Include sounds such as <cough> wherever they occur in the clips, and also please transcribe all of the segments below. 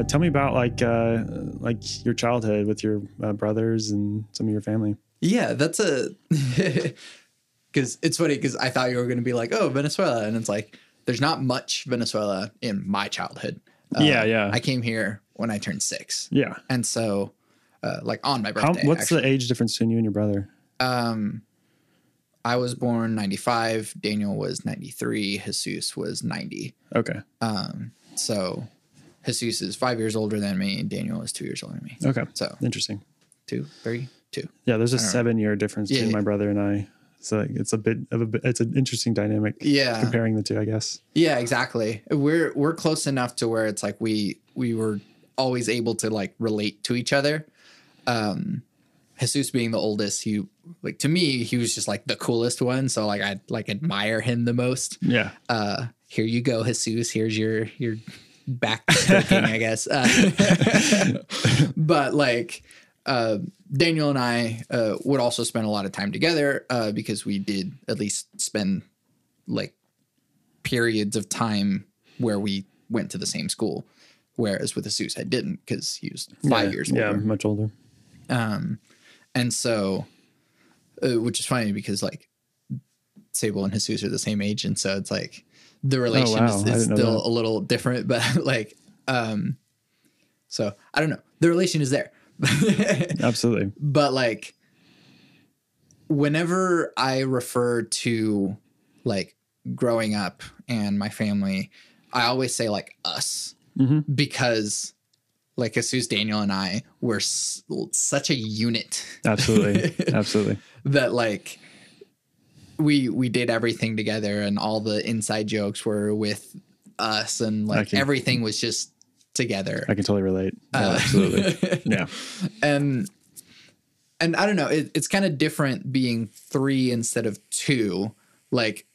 Uh, tell me about like uh, like your childhood with your uh, brothers and some of your family. Yeah, that's a <laughs> because it's funny because I thought you were going to be like, oh, Venezuela, and it's like there's not much Venezuela in my childhood. Uh, Yeah, yeah. I came here when I turned six, Yeah. and so uh, like on my How, birthday. what's actually. the age difference between you and your brother? Um, I was born '95. Daniel was '93. Jesus was '90. Okay. Um, so Jesus is five years older than me, and Daniel is two years older than me. Okay. So Interesting. two, three, two. Yeah, there's a don't know. seven year difference Yeah, between yeah. my brother and I. So it's a bit of a it's an interesting dynamic Yeah, comparing the two, I guess. Yeah, exactly. We're we're close enough to where it's like we we were always able to like relate to each other. Um Jesus being the oldest, he like to me, he was just like the coolest one. So like I like admire him the most. Yeah. Uh here you go, Jesus. Here's your your back stroking, I guess. Uh, <laughs> but like uh, Daniel and I uh, would also spend a lot of time together uh, because we did at least spend like periods of time where we went to the same school. Whereas with Jesus, I didn't because he was five yeah. years Yeah, much older. Um, and so, uh, which is funny because like Sable and Jesus are the same age, and so it's like the relation Oh, wow. is, is still a little different, <laughs> but like, um, so I don't know. The relation is there, <laughs> Absolutely. but like, whenever I refer to like growing up and my family, I always say like us Mhm. because like Jesus, Daniel, and I were s- such a unit Absolutely. <laughs> Absolutely. that like we we did everything together and all the inside jokes were with us and like can- everything was just together. I can totally relate. Yeah, Uh, absolutely. <laughs> Yeah. and and I don't know, it, it's kind of different being three instead of two. Like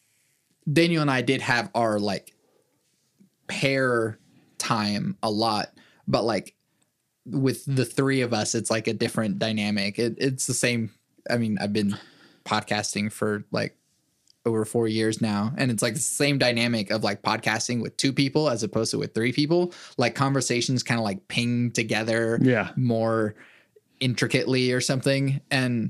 Daniel and I did have our like pair time a lot, but like with the three of us, it's like a different dynamic. It, it's the same. I mean, I've been podcasting for like over four years now, and it's like the same dynamic of like podcasting with two people as opposed to with three people. Like conversations kind of like ping together Yeah. more intricately or something and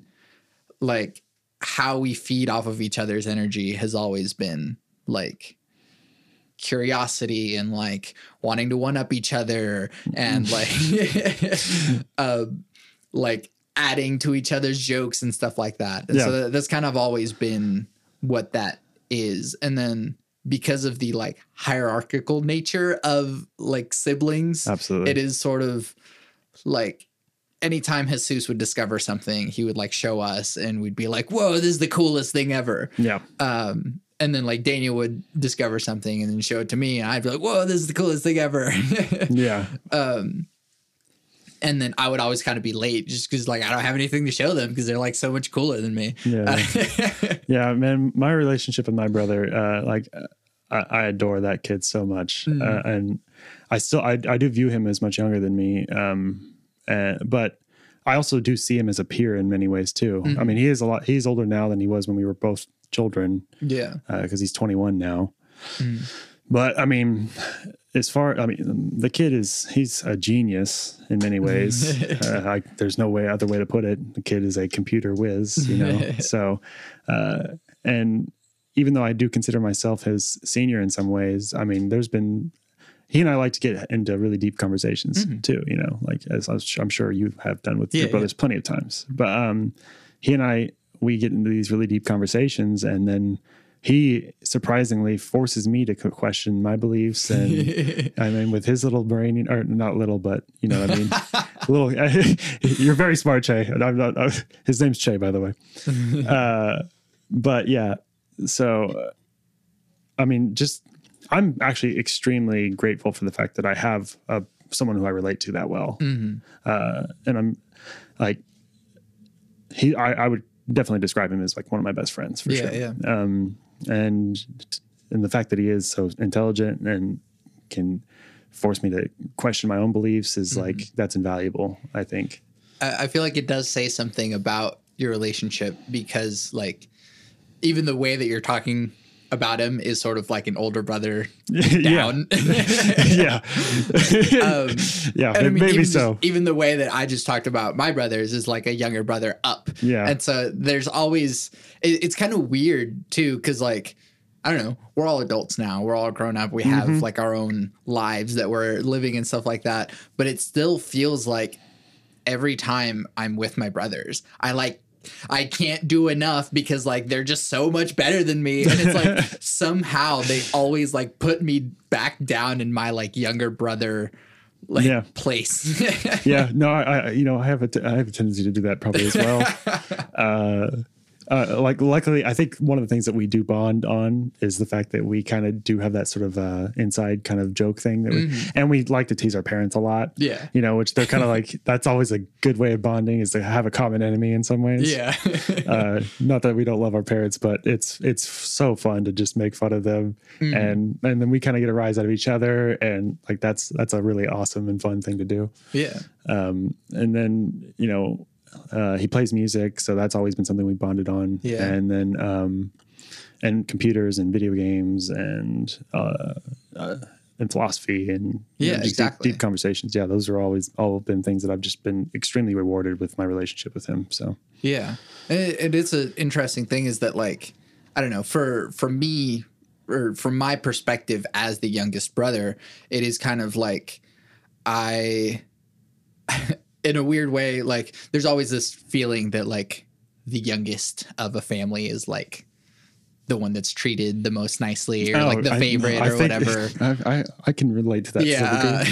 like how we feed off of each other's energy has always been like curiosity and like wanting to one up each other and like <laughs> uh like adding to each other's jokes and stuff like that and so Yeah. that, that's kind of always been what that is and then because of the like hierarchical nature of like siblings Absolutely. it is sort of like anytime Jesus would discover something, he would like show us and we'd be like, whoa, this is the coolest thing ever. Yeah. Um, and then like Daniel would discover something and then show it to me and I'd be like, whoa, this is the coolest thing ever. <laughs> Yeah. um, and then I would always kind of be late just because like I don't have anything to show them because they're like so much cooler than me. Yeah. <laughs> Yeah, man, my relationship with my brother, uh, like, uh, I, I adore that kid so much, Mm. uh, and I still, I, I do view him as much younger than me, um, uh, but I also do see him as a peer in many ways too. I Mm-hmm. mean, he is a lot. He's older now than he was when we were both children, yeah. because he's 21 now. Mm. But I mean, as far, I mean, the kid is, he's a genius in many ways. <laughs> uh, I, there's no way, other way to put it. The kid is a computer whiz, you know? <laughs> so, uh, and even though I do consider myself his senior in some ways, I mean, there's been, he and I like to get into really deep conversations too, you know, like as I'm sure you have done with Mm-hmm. Yeah, your brothers plenty of times. But um, he and I, we get into these really deep conversations and then he surprisingly forces me to question my beliefs and <laughs> I mean with his little brain or not little but you know what I mean? <laughs> Little <laughs> you're very smart Che. And I'm not uh, his name's Che by the way. Uh, but yeah so uh, I mean just I'm actually extremely grateful for the fact that I have uh, someone who I relate to that well. Uh, and I'm like he I, I would definitely describe him as like one of my best friends for Yeah, sure. yeah. um, and and the fact that he is so intelligent and can force me to question my own beliefs is mm-hmm. like that's invaluable. I think. I, I feel like it does say something about your relationship because like even the way that you're talking about him is sort of like an older brother <laughs> yeah, down. <laughs> <laughs> yeah, um, yeah. I mean, maybe even, so. just- even the way that I just talked about my brothers is like a younger brother up. Yeah. And so there's always, it, it's kind of weird too, because like, I don't know, we're all adults now. We're all grown up. We have Mm-hmm. like our own lives that we're living and stuff like that. But it still feels like every time I'm with my brothers, I like, I can't do enough because like they're just so much better than me. And it's like <laughs> somehow they always like put me back down in my like younger brother like Yeah. place. yeah, <laughs> no, I, I, you know, I have a, t- I have a tendency to do that probably as well. <laughs> uh, uh, like, luckily, I think one of the things that we do bond on is the fact that we kind of do have that sort of uh, inside kind of joke thing, that we, and we like to tease our parents a lot. Yeah. you know, which they're kind of <laughs> like that's always a good way of bonding is to have a common enemy in some ways. yeah. <laughs> uh, not that we don't love our parents, but it's it's so fun to just make fun of them, and and then we kind of get a rise out of each other, and like that's that's a really awesome and fun thing to do yeah. um, and then you know uh, he plays music, so that's always been something we bonded on. Yeah. and then um, and computers and video games and uh, uh, and philosophy and you Yeah, know, exactly. deep, deep conversations. Yeah, those are always all been things that I've just been extremely rewarded with my relationship with him. So Yeah. And it, and it's an interesting thing is that like I don't know, for for me or from my perspective as the youngest brother, it is kind of like I <laughs> in a weird way like there's always this feeling that like the youngest of a family is like the one that's treated the most nicely or like the Oh, I- favorite I or whatever. <laughs> I, I I can relate to that. yeah.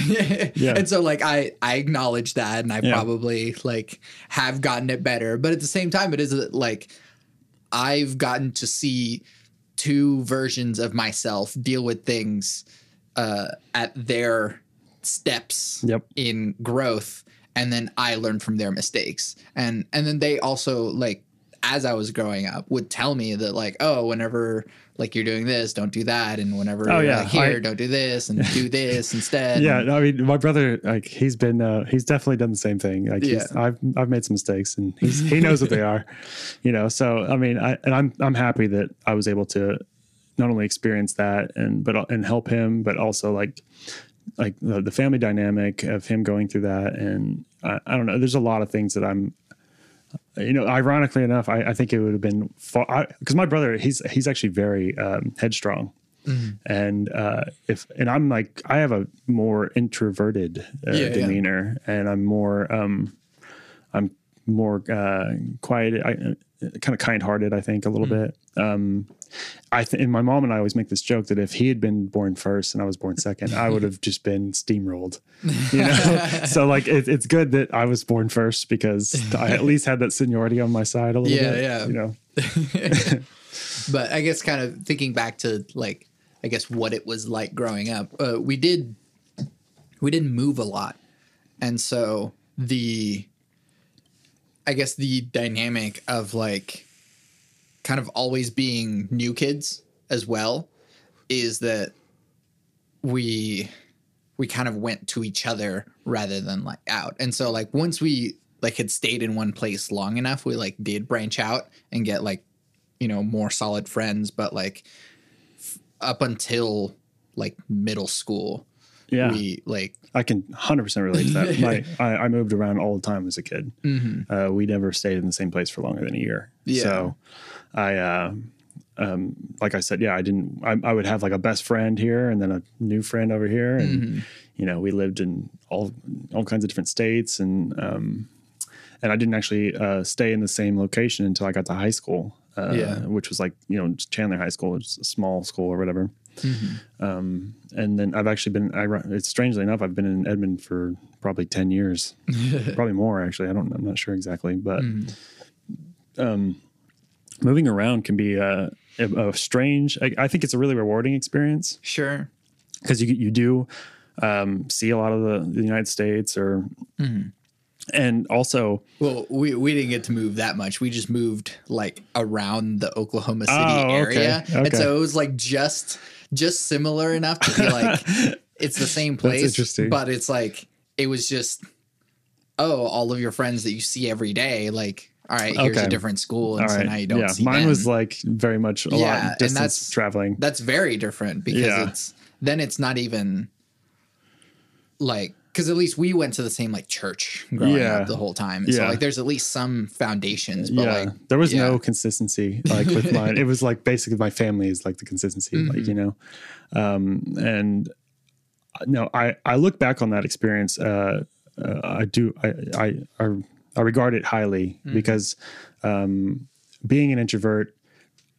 <laughs> Yeah. and so like i i acknowledge that and i Yeah. probably like have gotten it better but at the same time it is like i've gotten to see two versions of myself deal with things uh at their steps Yep. in growth and then i learned from their mistakes and and then they also like as i was growing up would tell me that like oh whenever like you're doing this don't do that and whenever Oh, you're yeah. like, here I- don't do this and do <laughs> this instead Yeah, I mean, my brother, like, he's been, uh, he's definitely done the same thing. Like, he's, Yeah. I've, I've made some mistakes, and <laughs> he's, he knows what they are, you know. So, I mean, I, and I'm, I'm happy that I was able to not only experience that and, but, and help him, but also like, like the, the family dynamic of him going through that, and I, I don't know. There's a lot of things that I'm, you know, ironically enough, I, I think it would have been because my brother, he's he's actually very um, headstrong, and uh, if and I'm like I have a more introverted uh, Yeah, yeah. demeanor, and I'm more um, I'm more uh, quiet, I, kind of kind-hearted. I think a little bit. Um, I think, and my mom and I always make this joke that if he had been born first and I was born second, I would have just been steamrolled. You know, <laughs> so like it, it's good that I was born first because I at least had that seniority on my side a little Yeah, bit. yeah. You know, <laughs> but I guess kind of thinking back to like I guess what it was like growing up. Uh, we did we didn't move a lot, and so the I guess the dynamic of like kind of always being new kids as well is that we we kind of went to each other rather than like out. And so like once we like had stayed in one place long enough, we like did branch out and get like you know more solid friends, but like f- up until like middle school, yeah, we like I can 100% relate to that. <laughs> My, I, I moved around all the time as a kid. Uh, we never stayed in the same place for longer than a year. Yeah. So I, uh, um, like I said, yeah, I didn't, I, I would have like a best friend here and then a new friend over here. And, you know, we lived in all, all kinds of different states and, um, and I didn't actually uh, stay in the same location until I got to high school, uh, Yeah. which was like, you know, Chandler High School, which is a small school or whatever Um, and then I've actually been. I, it's strangely enough, I've been in Edmond for probably ten years, <laughs> probably more actually. I don't. I'm not sure exactly, but um, moving around can be a, a, a strange. I, I think it's a really rewarding experience sure because you you do um, see a lot of the, the United States or. And also, Well, we we didn't get to move that much. We just moved like around the Oklahoma City Oh, okay, area, and so it was like just just similar enough to be like <laughs> it's the same place. interesting. but it's like it was just oh, all of your friends that you see every day, like all right, here's Okay. a different school, and All so right. now you don't yeah, mine them. was like very much a Yeah, lot and that's- traveling. That's very different because Yeah. it's then it's not even like because at least we went to the same like church growing Yeah. up the whole time. So like there's at least some foundations. But yeah, like there was yeah. no consistency like with mine. <laughs> It was like basically my family is like the consistency, Mm-hmm. like you know, um, and uh, no, I I look back on that experience. Uh, uh, I do I, I I I regard it highly Mm-hmm. because um, being an introvert,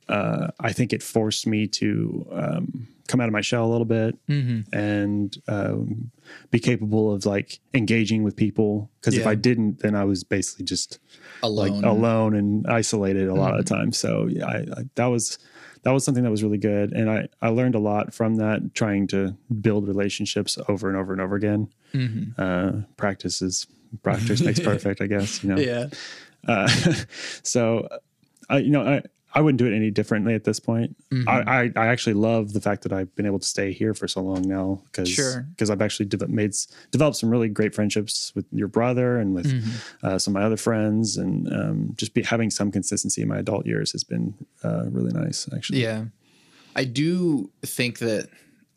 uh, I think it forced me to um, come out of my shell a little bit Mm-hmm. and um, be capable of like engaging with people. Because if I didn't, then I was basically just alone. like alone and isolated a lot of the time. So yeah, I, I, that was that was something that was really good, and I I learned a lot from that. Trying to build relationships over and over and over again. Mm-hmm. Uh, practice is practice makes <laughs> perfect, I guess. You know. yeah. Uh, <laughs> so, I you know I. I wouldn't do it any differently at this point. Mm-hmm. I, I, I actually love the fact that I've been able to stay here for so long now because Sure. I've actually de- made developed some really great friendships with your brother and with Mm-hmm. uh, some of my other friends, and um, just be having some consistency in my adult years has been uh, really nice. Actually, Yeah. I do think that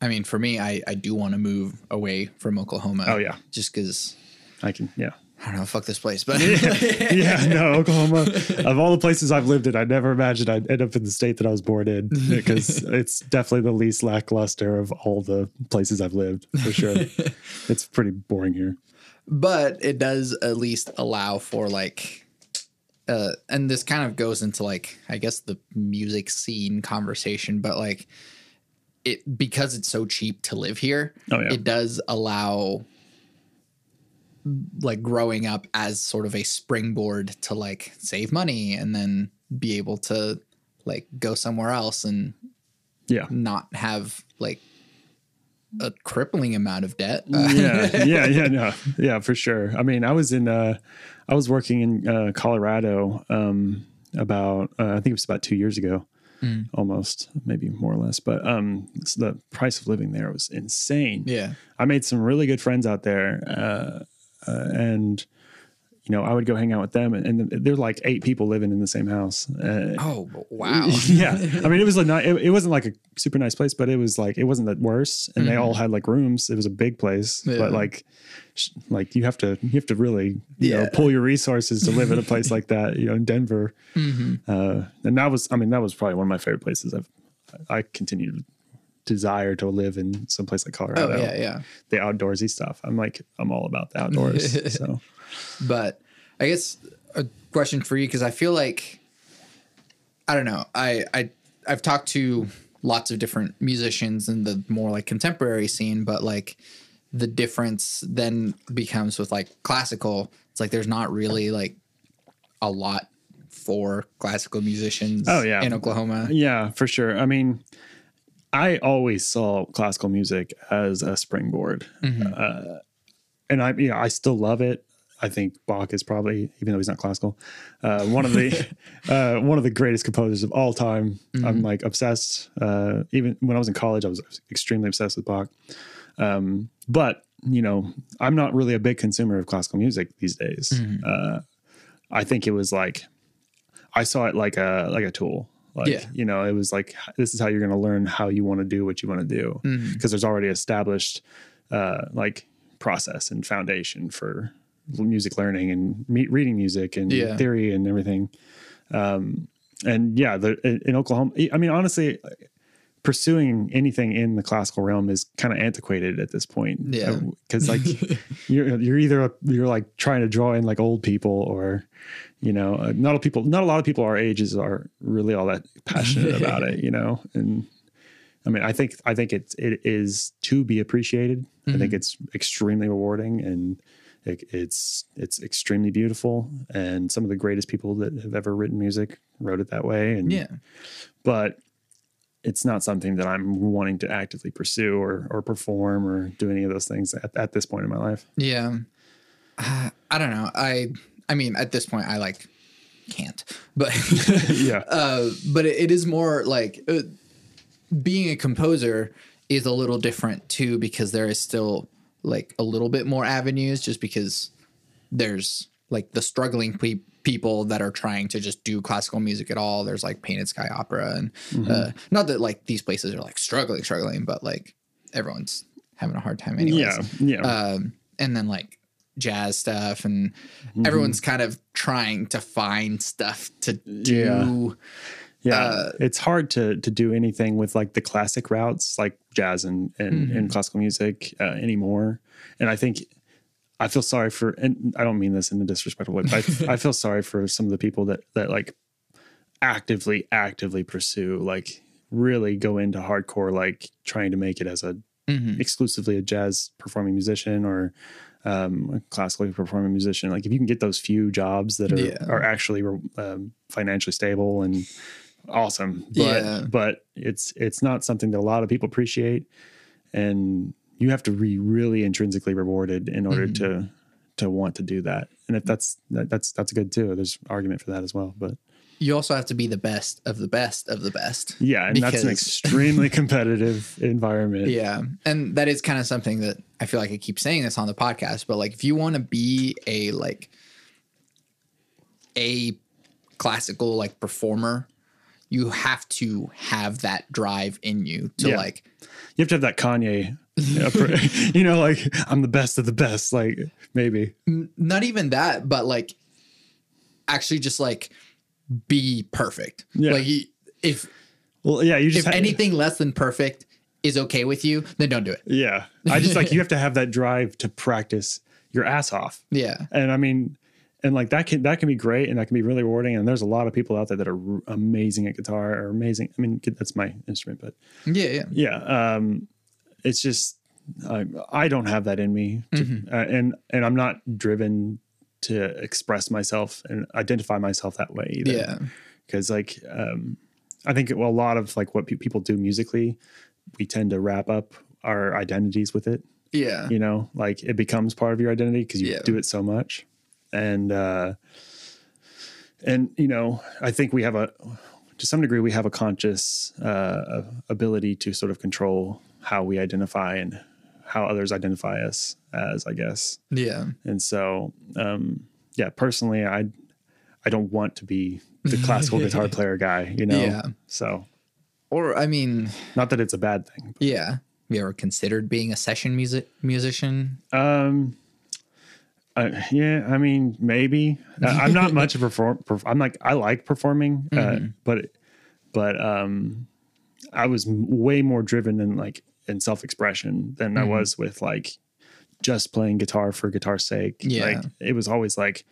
I mean for me I I do want to move away from Oklahoma. Oh, yeah. Just cuz I can. Yeah, I don't know, fuck this place, but <laughs> <laughs> yeah. No, Oklahoma. of all the places I've lived in, I never imagined I'd end up in the state that I was born in because <laughs> it's definitely the least lackluster of all the places I've lived for sure. it's pretty boring here. but it does at least allow for like uh and this kind of goes into like i guess the music scene conversation but like it because it's so cheap to live here Oh, yeah. it does allow like growing up as sort of a springboard to like save money and then be able to like go somewhere else and Yeah. not have like a crippling amount of debt yeah, <laughs> yeah, yeah, no, yeah, for sure. I mean, I was in, uh, I was working in uh, Colorado um, about, uh, I think it was about two years ago, almost, maybe more or less. But um, so the price of living there was insane. yeah I made some really good friends out there, uh, uh, and you know, I would go hang out with them, and, and there's like eight people living in the same house. Uh, oh wow <laughs> yeah, I mean, it was a ni- it, it wasn't like a super nice place, but it was like it wasn't that worse, and they all had like rooms. It was a big place, Yeah. but like, sh- like you have to you have to really you know Yeah. pull your resources to live in a place <laughs> like that. You know, in Denver, uh, and that was I mean that was probably one of my favorite places. I've I continue to desire to live in some place like oh, Colorado. oh yeah yeah The outdoorsy stuff. I'm like I'm all about the outdoors. so <laughs> But I guess a question for you because I feel like I don't know. I I I've talked to lots of different musicians in the more like contemporary scene, but like the difference then becomes with like classical. It's like there's not really like a lot for classical musicians. Oh, yeah. in Oklahoma. Yeah, for sure. I mean, I always saw classical music as a springboard, uh, and I, you know, I still love it. I think Bach is probably, even though he's not classical, uh, one of the <laughs> <laughs> uh, one of the greatest composers of all time. I'm like obsessed. Uh, even when I was in college, I was extremely obsessed with Bach. Um, but you know, I'm not really a big consumer of classical music these days. Uh, I think it was like I saw it like a like a tool. Like Yeah. you know, it was like this is how you're going to learn how you want to do what you want to do because there's already established uh, like process and foundation for music learning and me- reading music and Yeah. theory and everything. Um, and yeah, the, in in Oklahoma, I mean, honestly, pursuing anything in the classical realm is kind of antiquated at this point. Yeah. because like <laughs> you're you're either a, you're like trying to draw in like old people or you know uh, not a people not a lot of people our ages are really all that <laughs> passionate about it you know and i mean i think i think it's it is to be appreciated i Mm-hmm. think it's extremely rewarding and it, it's it's extremely beautiful and some of the greatest people that have ever written music wrote it that way and Yeah. but it's not something that i'm wanting to actively pursue or or perform or do any of those things at, at this point in my life Yeah. Uh, <sighs> I don't know. I I mean, at this point, I like can't. But <laughs> yeah <laughs> uh, but it, it is more like uh, being a composer is a little different too because there is still like a little bit more avenues just because there's like the struggling pe- people that are trying to just do classical music at all. There's like Painted Sky Opera, and Mm-hmm. uh, not that like these places are like struggling, struggling, but like everyone's having a hard time anyways. yeah, yeah, Um, and then like jazz stuff, and Mm-hmm. everyone's kind of trying to find stuff to do. Yeah. yeah. uh, it's hard to to do anything with like the classic routes, like jazz and and, Mm-hmm. and classical music uh, anymore. And I think I feel sorry for, and I don't mean this in a disrespectful way, but I, <laughs> I feel sorry for some of the people that that like actively actively pursue like really go into hardcore like trying to make it as a mm-hmm. exclusively a jazz performing musician or um, a classically performing musician. Like if you can get those few jobs that are Yeah. are actually um, financially stable and awesome, but Yeah. but it's it's not something that a lot of people appreciate, and you have to be really intrinsically rewarded in order Mm-hmm. to to want to do that. And if that's that, that's that's good too. There's argument for that as well, but. You also have to be the best of the best of the best. Yeah, and that's an extremely <laughs> competitive environment. Yeah. And that is kind of something that I feel like I keep saying this on the podcast, but like if you want to be a like a classical like performer, you have to have that drive in you to Yeah. like You have to have that Kanye, <laughs> you know, like I'm the best of the best. Like maybe, not even that, but like actually just like be perfect. Yeah. Like if well, yeah. You just if anything less than perfect is okay with you, then don't do it. yeah. I just like <laughs> you have to have that drive to practice your ass off, Yeah. and I mean, and like that can that can be great and that can be really rewarding. And there's a lot of people out there that are amazing at guitar or amazing. I mean, that's my instrument, but Yeah, yeah. yeah, um, it's just I, I don't have that in me, to, Mm-hmm. uh, and and I'm not driven to express myself and identify myself that way either. Yeah. because like um, I think well, a lot of like what pe- people do musically, we tend to wrap up our identities with it. Yeah. You know, like it becomes part of your identity because you Yeah. do it so much, and uh, and you know, I think we have a to some degree we have a conscious uh, ability to sort of control how we identify and how others identify us as, I guess. Yeah. And so, um, yeah, personally, I I don't want to be the <laughs> classical guitar player guy, you know. Yeah. So, Or I mean, not that it's a bad thing. yeah. Have you ever considered being a session music musician? Um, uh, yeah, I mean, maybe uh, I'm not much of a perform. <laughs> perf- I'm like I like performing, uh, but but um, I was m- way more driven in like in self expression than I was with like just playing guitar for guitar's sake. Yeah. like it was always like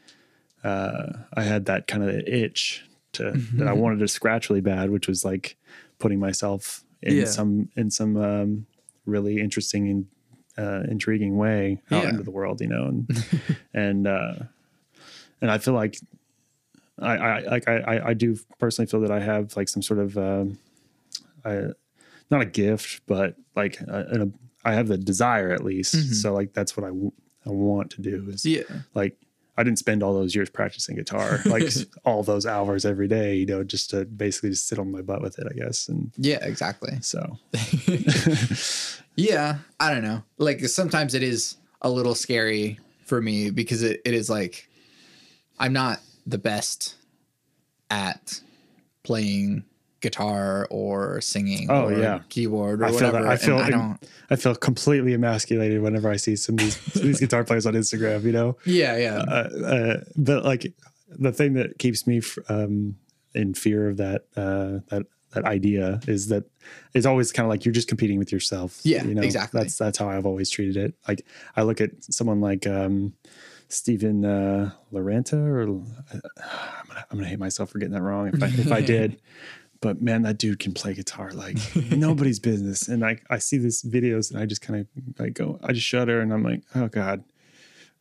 uh, I had that kind of itch to that I wanted to scratch really bad, which was like putting myself in Yeah. some in some um, really interesting and uh, intriguing way out Yeah. into the world, you know, and <laughs> and uh, and I feel like I, I like I, I do personally feel that I have like some sort of um, I, not a gift, but like a, an, I have the desire at least. Mm-hmm. So like that's what I, w- I want to do is Yeah. like I didn't spend all those years practicing guitar, <laughs> like all those hours every day, you know, just to basically just sit on my butt with it, I guess. And Yeah, exactly. so <laughs> Yeah, I don't know. Like sometimes it is a little scary for me because it, it is like I'm not the best at playing guitar or singing Oh, or yeah. keyboard or I feel whatever. that I and feel I don't I feel completely emasculated whenever I see some of these these <laughs> guitar players on Instagram, you know. Yeah, yeah. uh, uh, but like the thing that keeps me f- um, in fear of that uh, that that idea is that it's always kind of like you're just competing with yourself. Yeah, you know? exactly. That's that's how I've always treated it. Like I look at someone like um, Stephen uh, Lorenta, or uh, I'm gonna I'm gonna hate myself for getting that wrong if I, if I <laughs> did. But man, that dude can play guitar like <laughs> nobody's business. And I I see these videos and I just kind of like go, I just shudder and I'm like, oh god.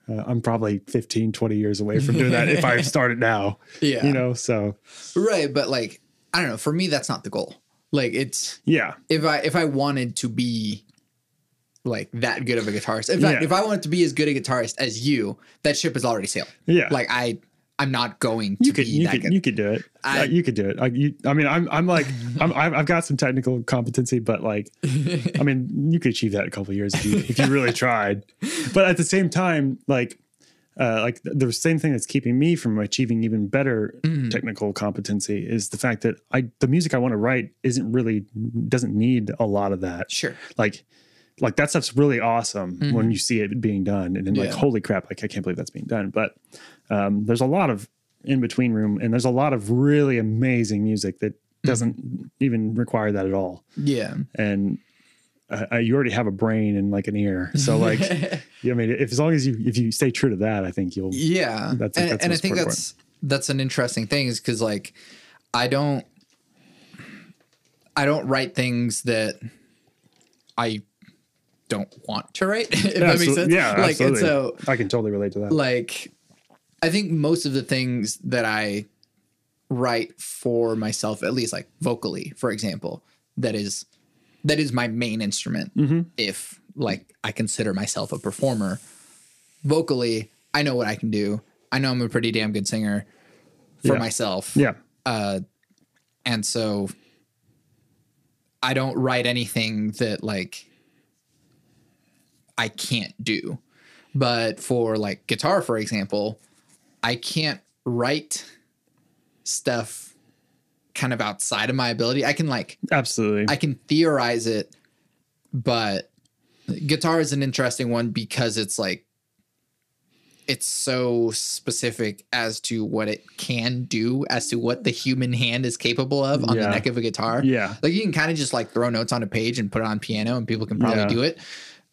Uh, I'm probably 15, 20 years away from doing that if I <laughs> started now. Yeah. You know, so right, but like I don't know, for me that's not the goal. Like it's yeah. if I if I wanted to be like that good of a guitarist. In fact, Yeah. if I wanted to be as good a guitarist as you, that ship has already sailed. Yeah. Like I I'm not going to you could be you that could good. you could do it. I- Uh, you could do it. Like you, I mean, I'm I'm like <laughs> I'm I've got some technical competency, but like, I mean, you could achieve that in a couple of years if you if you really tried. But at the same time, like, uh, like the same thing that's keeping me from achieving even better technical competency is the fact that I the music I want to write isn't really doesn't need a lot of that. Sure. Like like that stuff's really awesome when you see it being done and then like holy crap like I can't believe that's being done. But um, there's a lot of in between room and there's a lot of really amazing music that doesn't even require that at all Yeah. and uh, you already have a brain and like an ear. So like, <laughs> yeah, I mean, if as long as you if you stay true to that, I think you'll. Yeah, That's- and, that's and I think important. that's that's an interesting thing is because like I don't I don't write things that I don't want to write. <laughs> if that makes sense. Yeah, like absolutely. so I can totally relate to that. like I think most of the things that I write for myself, at least like vocally, for example, that is that is my main instrument. Mm-hmm. If like I consider myself a performer, vocally, I know what I can do. I know I'm a pretty damn good singer for Yeah. myself. yeah, And so I don't write anything that like I can't do. But for like guitar, for example, I can't write stuff kind of outside of my ability. I can like absolutely. I can theorize it, but guitar is an interesting one because it's like it's so specific as to what it can do, as to what the human hand is capable of on Yeah. the neck of a guitar. yeah, Like you can kind of just like throw notes on a page and put it on piano, and people can probably Yeah. do it.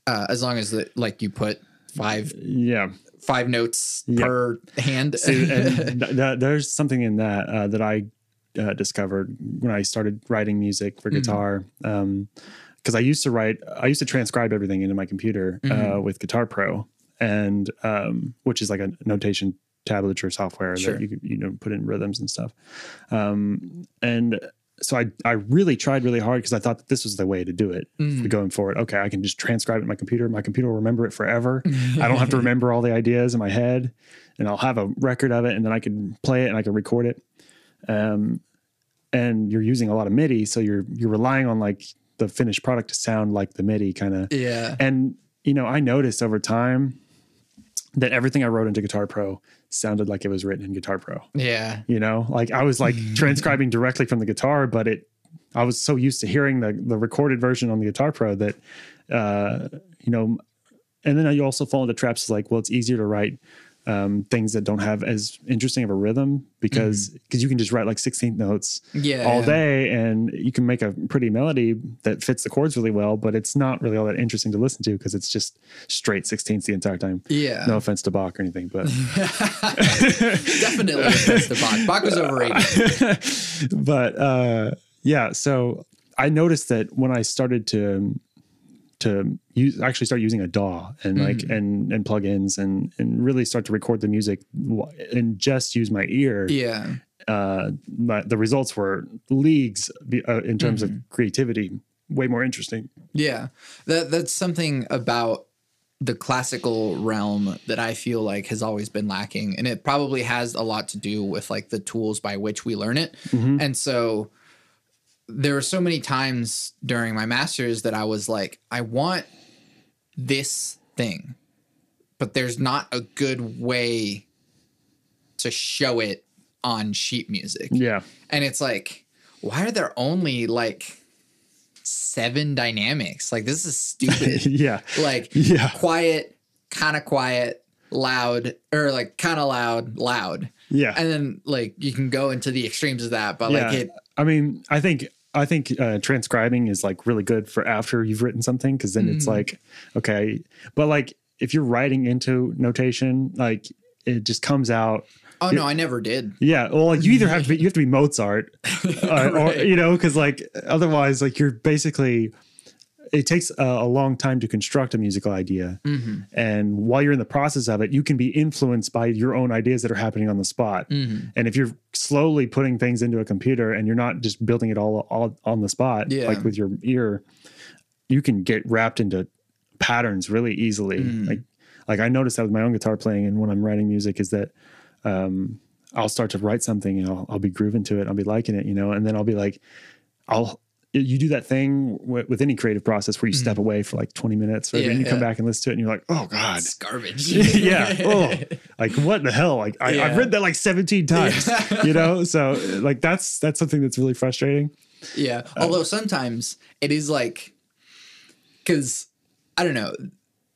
Uh, as long as the, like you put five yeah. five notes Yeah. per hand. See, and <laughs> th- th- there's something in that uh, that I uh, discovered when I started writing music for guitar. Because I used to write, I used to transcribe everything into my computer uh, with Guitar Pro, and um, which is like a notation tablature software Sure. that you you know put in rhythms and stuff. Um, and so I I really tried really hard because I thought that this was the way to do it going forward. Okay, I can just transcribe it in my computer. My computer will remember it forever. I don't have to <laughs> remember all the ideas in my head, and I'll have a record of it, and then I can play it and I can record it. Um, and you're using a lot of MIDI, so you're you're relying on like the finished product to sound like the MIDI kind of. yeah. And you know, I noticed over time that everything I wrote into Guitar Pro sounded like it was written in Guitar Pro Yeah. you know like i was like transcribing directly from the guitar but it i was so used to hearing the the recorded version on the guitar pro that uh you know and then you also fall into traps like well it's easier to write um things that don't have as interesting of a rhythm because because you can just write like 16th notes Yeah. all day and you can make a pretty melody that fits the chords really well but it's not really all that interesting to listen to because it's just straight 16ths the entire time Yeah. no offense to bach or anything but <laughs> <laughs> Definitely offense to Bach. Bach was overrated. <laughs> but uh yeah so i noticed that when i started to to use actually start using a daw and like Mm-hmm. and and plugins and and really start to record the music and just use my ear Yeah. uh my, the results were leagues uh, in terms Mm-hmm. of creativity way more interesting Yeah. That that's something about the classical realm that I feel like has always been lacking. And it probably has a lot to do with like the tools by which we learn it. And so there were so many times during my masters that I was like, I want this thing, but there's not a good way to show it on sheet music. yeah And it's like, why are there only like seven dynamics? Like, this is stupid. <laughs> yeah like, Yeah. quiet, kind of quiet, loud, or like kind of loud, loud. yeah And then like you can go into the extremes of that, but yeah like it, i mean i think i think uh, transcribing is like really good for after you've written something because then Mm. it's like okay but like if you're writing into notation like it just comes out oh no, I never did. yeah well like you either have to be you have to be mozart <laughs> uh, or you know because like otherwise like you're basically it takes a, a long time to construct a musical idea Mm-hmm. and while you're in the process of it you can be influenced by your own ideas that are happening on the spot Mm-hmm. and if you're slowly putting things into a computer and you're not just building it all, all on the spot Yeah. like with your ear you can get wrapped into patterns really easily Mm. like like i noticed that with my own guitar playing and when i'm writing music is that um i'll start to write something and i'll, I'll be grooving to it i'll be liking it you know and then i'll be like i'll you do that thing with, with any creative process where you step away for like 20 minutes, right? Mm. Yeah, and you come back and listen to it and you're like, oh God. It's garbage. <laughs> yeah. <laughs> Oh, like what the hell? Like I, Yeah. I've read that like 17 times, you know? So like that's, that's something that's really frustrating. Yeah. Although sometimes it is like, because I don't know,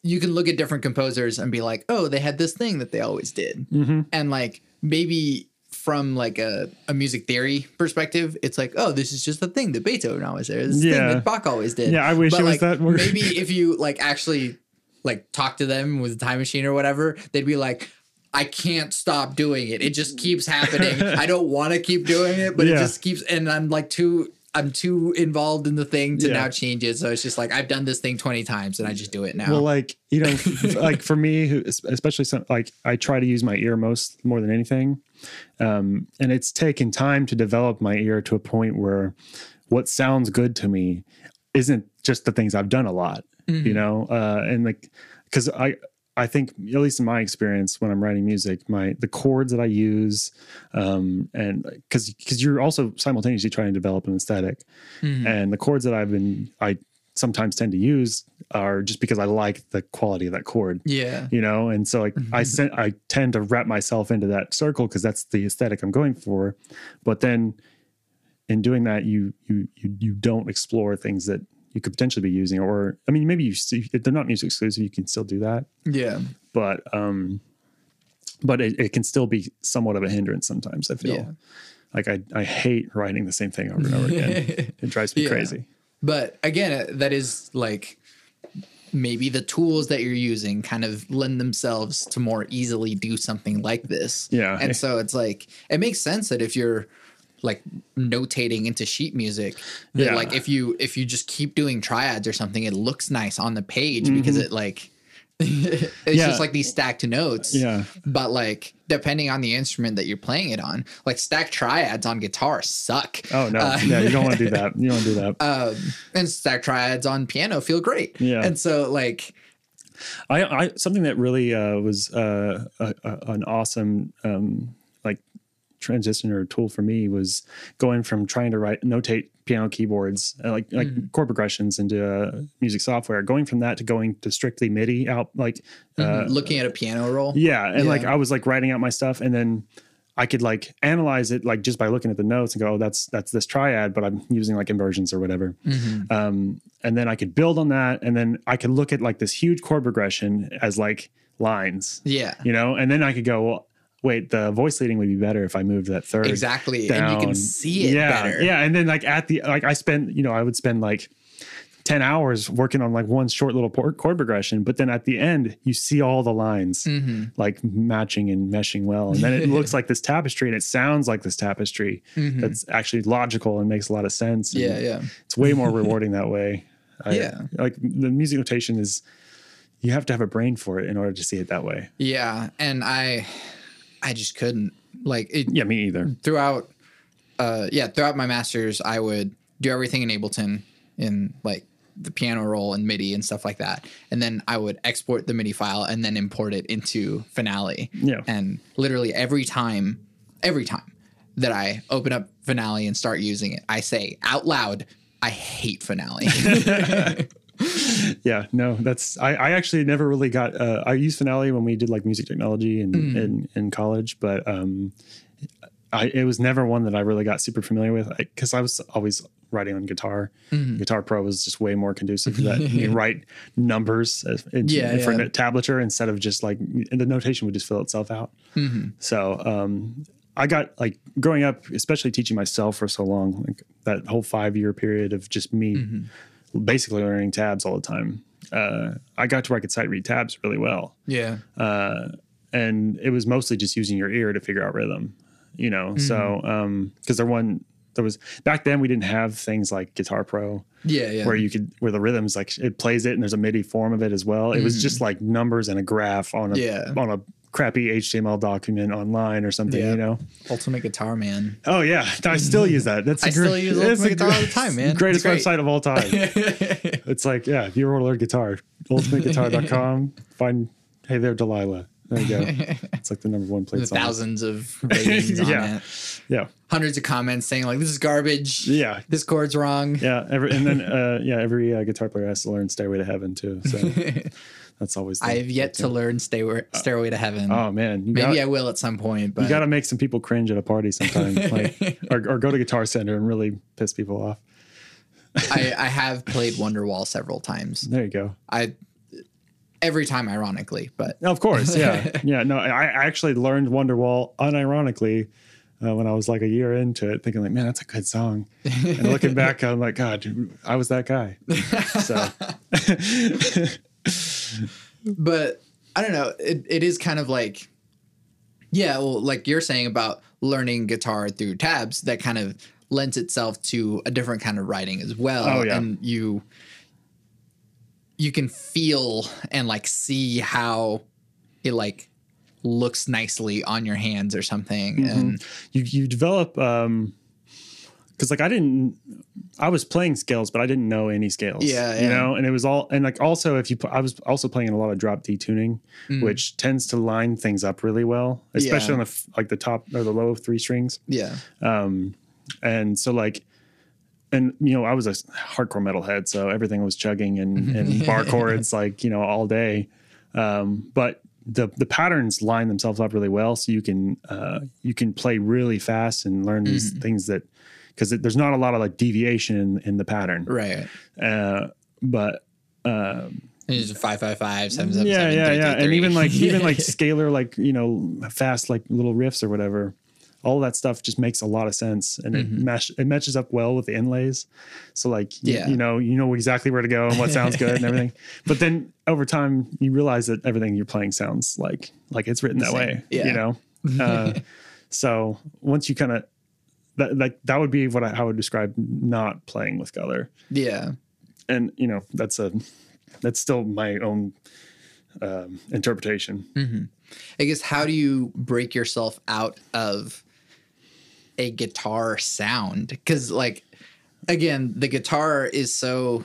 you can look at different composers and be like, oh, they had this thing that they always did. Mm-hmm. And like maybe from like a, a music theory perspective, it's like, oh, this is just the thing that Beethoven always did. This thing Yeah. that Bach always did. Yeah, I wish But, it was like, that word. maybe if you like actually like talk to them with a time machine or whatever, they'd be like, I can't stop doing it. It just keeps happening. <laughs> I don't want to keep doing it, but it just keeps and I'm like too I'm too involved in the thing to Yeah. now change it. So it's just like I've done this thing 20 times and I just do it now. Well, like, you know, <laughs> like for me, who, especially some, like I try to use my ear most more than anything. Um, and it's taken time to develop my ear to a point where what sounds good to me isn't just the things I've done a lot, you know? Uh, and like, cause I, I think at least in my experience when I'm writing music, my the chords that I use, um, and because because you're also simultaneously trying to develop an esthetic and the chords that I've been I sometimes tend to use are just because I like the quality of that chord. yeah. You know, and so like I sent, I tend to wrap myself into that circle because that's the aesthetic I'm going for. But then, in doing that, you you you you don't explore things that you could potentially be using, or I mean, maybe you see if they're not music exclusive, you can still do that. Yeah. But um, but it, it can still be somewhat of a hindrance sometimes. I feel Yeah. like I I hate writing the same thing over and over again. <laughs> it drives me Yeah. crazy. But again, uh, that is like maybe the tools that you're using kind of lend themselves to more easily do something like this. Yeah. And so it's like it makes sense that if you're like notating into sheet music, that Yeah. like if you if you just keep doing triads or something, it looks nice on the page because it like <laughs> it's. Yeah. just like these stacked notes. Yeah. But like depending on the instrument that you're playing it on, like stacked triads on guitar suck. Oh no, Uh, yeah, you don't want to do <laughs> that. You don't want to do that. um, and stacked triads on piano feel great. Yeah. And so like I, I something that really uh, was uh, a, a, an awesome um, like transition or tool for me was going from trying to write notate piano keyboards uh, like like Mm-hmm. chord progressions into uh, music software. Going from that to going to strictly MIDI out like uh, looking at a piano roll. yeah, and like I was like writing out my stuff and then. I could like analyze it like just by looking at the notes and go, oh, that's that's this triad, but I'm using like inversions or whatever. Mm-hmm. Um, and then I could build on that, and then I could look at like this huge chord progression as like lines, Yeah. you know, and then I could go, well, wait, the voice leading would be better if I moved that third Exactly. And you can see it yeah, better. Yeah, and then like at the like I spent, you know, I would spend like. 10 hours working on like one short little chord progression but then at the end you see all the lines Mm-hmm. like matching and meshing well and then it looks <laughs> like this tapestry and it sounds like this tapestry that's actually logical and makes a lot of sense Mm-hmm. Yeah, yeah. it's way more <laughs> rewarding that way I, Yeah. like the music notation is you have to have a brain for it in order to see it that way Yeah. And I I just couldn't. Like it yeah me either throughout uh yeah, throughout my masters I would do everything in Ableton in like the piano roll and MIDI and stuff like that. And then I would export the MIDI file and then import it into Finale. Yeah. And literally every time, every time that I open up Finale and start using it, I say out loud, I hate Finale. <laughs> <laughs> <laughs> yeah no that's i, I actually never really got uh, i used finale when we did like music technology in Mm. in, in college but um I, it was never one that I really got super familiar with because I, was always writing on guitar. Mm-hmm. Guitar Pro was just way more conducive to that. <laughs> you write numbers as- in, Yeah, for yeah. tablature instead of just like and the notation would just fill itself out. Mm-hmm. So um, I got like growing up, especially teaching myself for so long, like that whole five year period of just me Mm-hmm. Basically learning tabs all the time. Uh, I got to where I could sight read tabs really well yeah. and it was mostly just using your ear to figure out rhythm, you know. So um because there one there was back then we didn't have things like Guitar Pro Yeah. Yeah. where you could where the rhythms like it plays it and there's a MIDI form of it as well. It was just like numbers and a graph on a Yeah. on a crappy HTML document online or something, Yeah. you know. Ultimate Guitar Man. Oh yeah, I still use that. That's I a still use Ultimate Guitar all the time, man. Greatest great. website of all time. <laughs> it's like, yeah, if you want to learn guitar, ultimateguitar.com, <laughs> find Hey there, Delilah. There you go. it's like the number one song. thousands of ratings <laughs> on Yeah. it. Yeah, Hundreds of comments saying like this is garbage. yeah, This chord's wrong. yeah. Every and then uh, yeah, every uh, guitar player has to learn "Stairway to Heaven" too. So that's always. The, I have yet to learn Stairway, Stairway to Heaven. Oh man, you Maybe got, I will at some point, but you got to make some people cringe at a party sometime, like <laughs> or, or go to Guitar Center and really piss people off. I, I have played Wonderwall several times. There you go. I every time ironically, but Of course, yeah, <laughs> yeah. No, I, I actually learned Wonderwall unironically uh, when I was like a year into it, thinking like, man, that's a good song. And looking back, I'm like, God, dude, I was that guy. <laughs> So <laughs> but I don't know. It, it is kind of like, yeah, well, like you're saying about learning guitar through tabs, that kind of lends itself to a different kind of writing as well. Oh, yeah. And you you can feel and like see how it like looks nicely on your hands or something. Mm-hmm. And you you develop um because like I didn't I was playing scales, but I didn't know any scales. Yeah, you know, and it was all and like also if you I was also playing a lot of drop D tuning, Mm. which tends to line things up really well, especially Yeah. on the f- like the top or the low of three strings. yeah. Um, and so like and you know i was a hardcore metalhead so everything was chugging and, <laughs> and bar chords like you know all day um, but the the patterns line themselves up really well so you can uh, you can play really fast and learn these things that because there's not a lot of like deviation in, in the pattern Right. uh, but And it's five five five seven seven yeah seven, yeah three, yeah three, and three. even like even like <laughs> scalar like you know fast like little riffs or whatever all that stuff just makes a lot of sense and it mesh it matches up well with the inlays so like Yeah. you know you know exactly where to go and what sounds good and everything <laughs> but then over time you realize that everything you're playing sounds like like it's written that same. way Yeah. you know <laughs> uh, so once you kind of that like that would be what I, how I would describe not playing with color yeah. and you know that's a that's still my own um, interpretation. I guess how do you break yourself out of a guitar sound? Because like again, the guitar is so.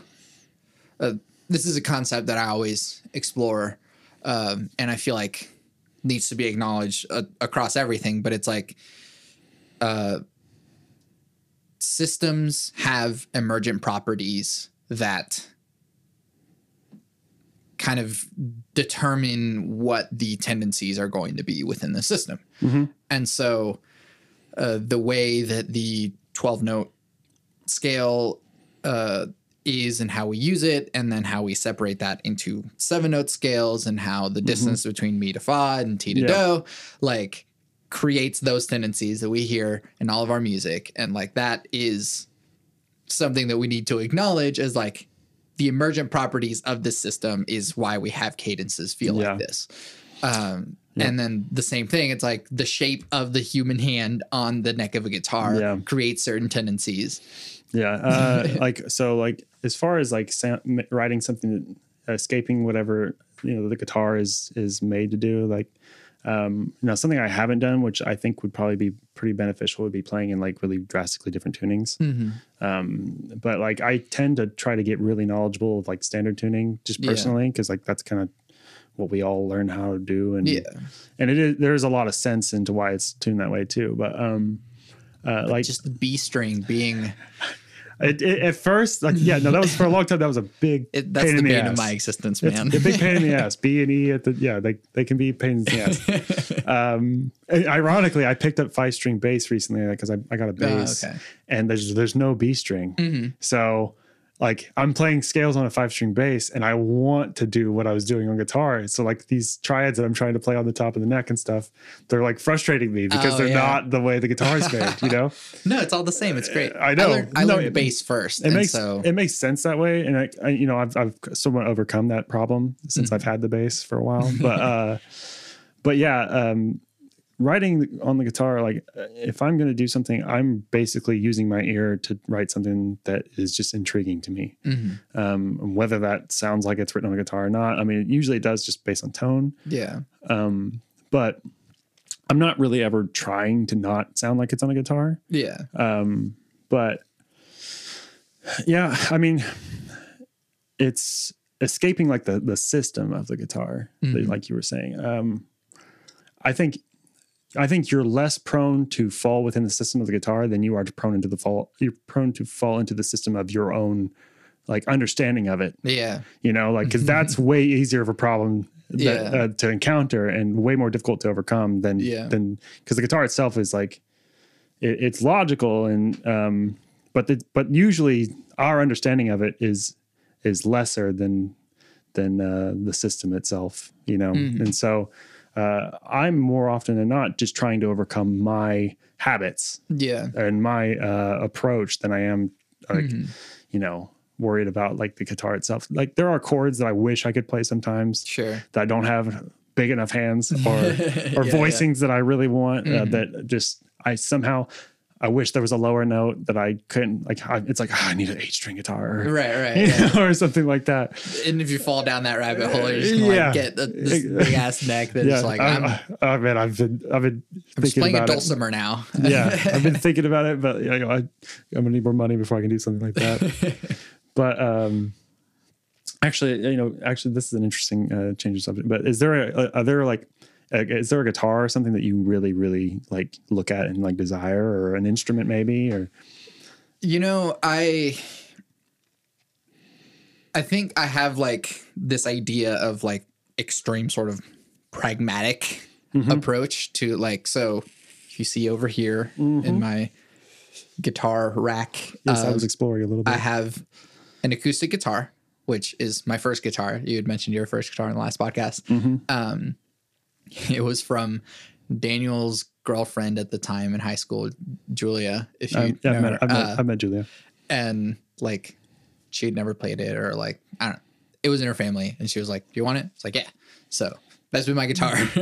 Uh, this is a concept that I always explore, um, and I feel like needs to be acknowledged uh, across everything. But it's like. Uh, systems have emergent properties that kind of determine what the tendencies are going to be within the system. And so uh, the way that the 12 note scale uh, is and how we use it, and then how we separate that into seven note scales and how the distance between mi to fa and ti to Yeah. do, like creates those tendencies that we hear in all of our music. And like that is something that we need to acknowledge as like the emergent properties of this system is why we have cadences feel Yeah. like this. Um, And then the same thing, it's like the shape of the human hand on the neck of a guitar Yeah. creates certain tendencies. Yeah, <laughs> uh, like so, like as far as like writing something, that, escaping whatever you know the guitar is is made to do. Like, um, know, something I haven't done, which I think would probably be pretty beneficial, would be playing in like really drastically different tunings. Um, but like I tend to try to get really knowledgeable of like standard tuning, just personally, because like that's kind of what we all learn how to do, and Yeah. and it is there's a lot of sense into why it's tuned that way too. But um, uh, like Just the B string being <laughs> it, it, at first, like yeah, no, that was for a long time. That was a big it, that's pain the in the bane ass. of my existence, man. It's a big pain in the <laughs> ass. B and E at the yeah, they they can be pains in the ass. <laughs> um, ironically, I picked up five string bass recently because I, I got a bass, okay. and there's there's no B string, so like I'm playing scales on a five string bass, and I want to do what I was doing on guitar. So like these triads that I'm trying to play on the top of the neck and stuff, they're like frustrating me because Oh, they're yeah. not the way the guitar is made. You know. <laughs> no, it's all the same. It's great. I know. I learned, I No, learned bass first. it makes so it makes sense that way and I, I you know I've, I've somewhat overcome that problem since i've had the bass for a while but <laughs> uh but yeah um writing on the guitar like uh, if i'm going to do something i'm basically using my ear to write something that is just intriguing to me. Um whether that sounds like it's written on a guitar or not i mean usually it does just based on tone. Yeah. but i'm not really ever trying to not sound like it's on a guitar. Yeah. but yeah i mean it's escaping like the the system of the guitar like you were saying. Um I think I think you're less prone to fall within the system of the guitar than you are to prone into the fall. You're prone to fall into the system of your own like understanding of it. Yeah. You know, like because <laughs> that's way easier of a problem that, Yeah. uh, to encounter and way more difficult to overcome than Yeah. than because the guitar itself is like it, it's logical and um but the, but usually our understanding of it is is lesser than than uh, the system itself. You know, and so. Uh, I'm more often than not just trying to overcome my habits Yeah. and my uh, approach than I am like Mm-hmm. you know worried about like the guitar itself. Like there are chords that I wish I could play sometimes Sure. that I don't have big enough hands or <laughs> or Yeah, Mm-hmm. yeah. voicings that I really want uh, that just I somehow I wish there was a lower note that I couldn't like I, it's like ah, I need an eight string guitar or, Right. Right. Yeah. know, or something like that. and if you fall down that rabbit hole, you're just gonna Yeah. like get the, this big ass neck that's Yeah, like I, I'm, I, oh man, I've been I've been I'm thinking playing a about it. dulcimer now. yeah, I've been <laughs> thinking about it, but you know, I, I'm gonna need more money before I can do something like that. <laughs> but um, actually, you know, actually, this is an interesting uh, change of subject. But is there a, are there like is there a guitar or something that you really really like look at and like desire, or an instrument maybe, or You know, I I think I have like this idea of like extreme sort of pragmatic Mm-hmm. approach to like so if you see over here in my guitar rack Mm-hmm. yes, I um, was exploring a little bit. I have an acoustic guitar, which is my first guitar. You had mentioned your first guitar in the last podcast. Mm-hmm. Um, <laughs> it was from Daniel's girlfriend at the time in high school, Julia. If you Um, yeah, know I met, her. I met, Uh, I met Julia. and like she had never played it or like I don't. It was in her family, and she was like, "Do you want it?" It's like, "Yeah." So that's been my guitar. <laughs> All <laughs>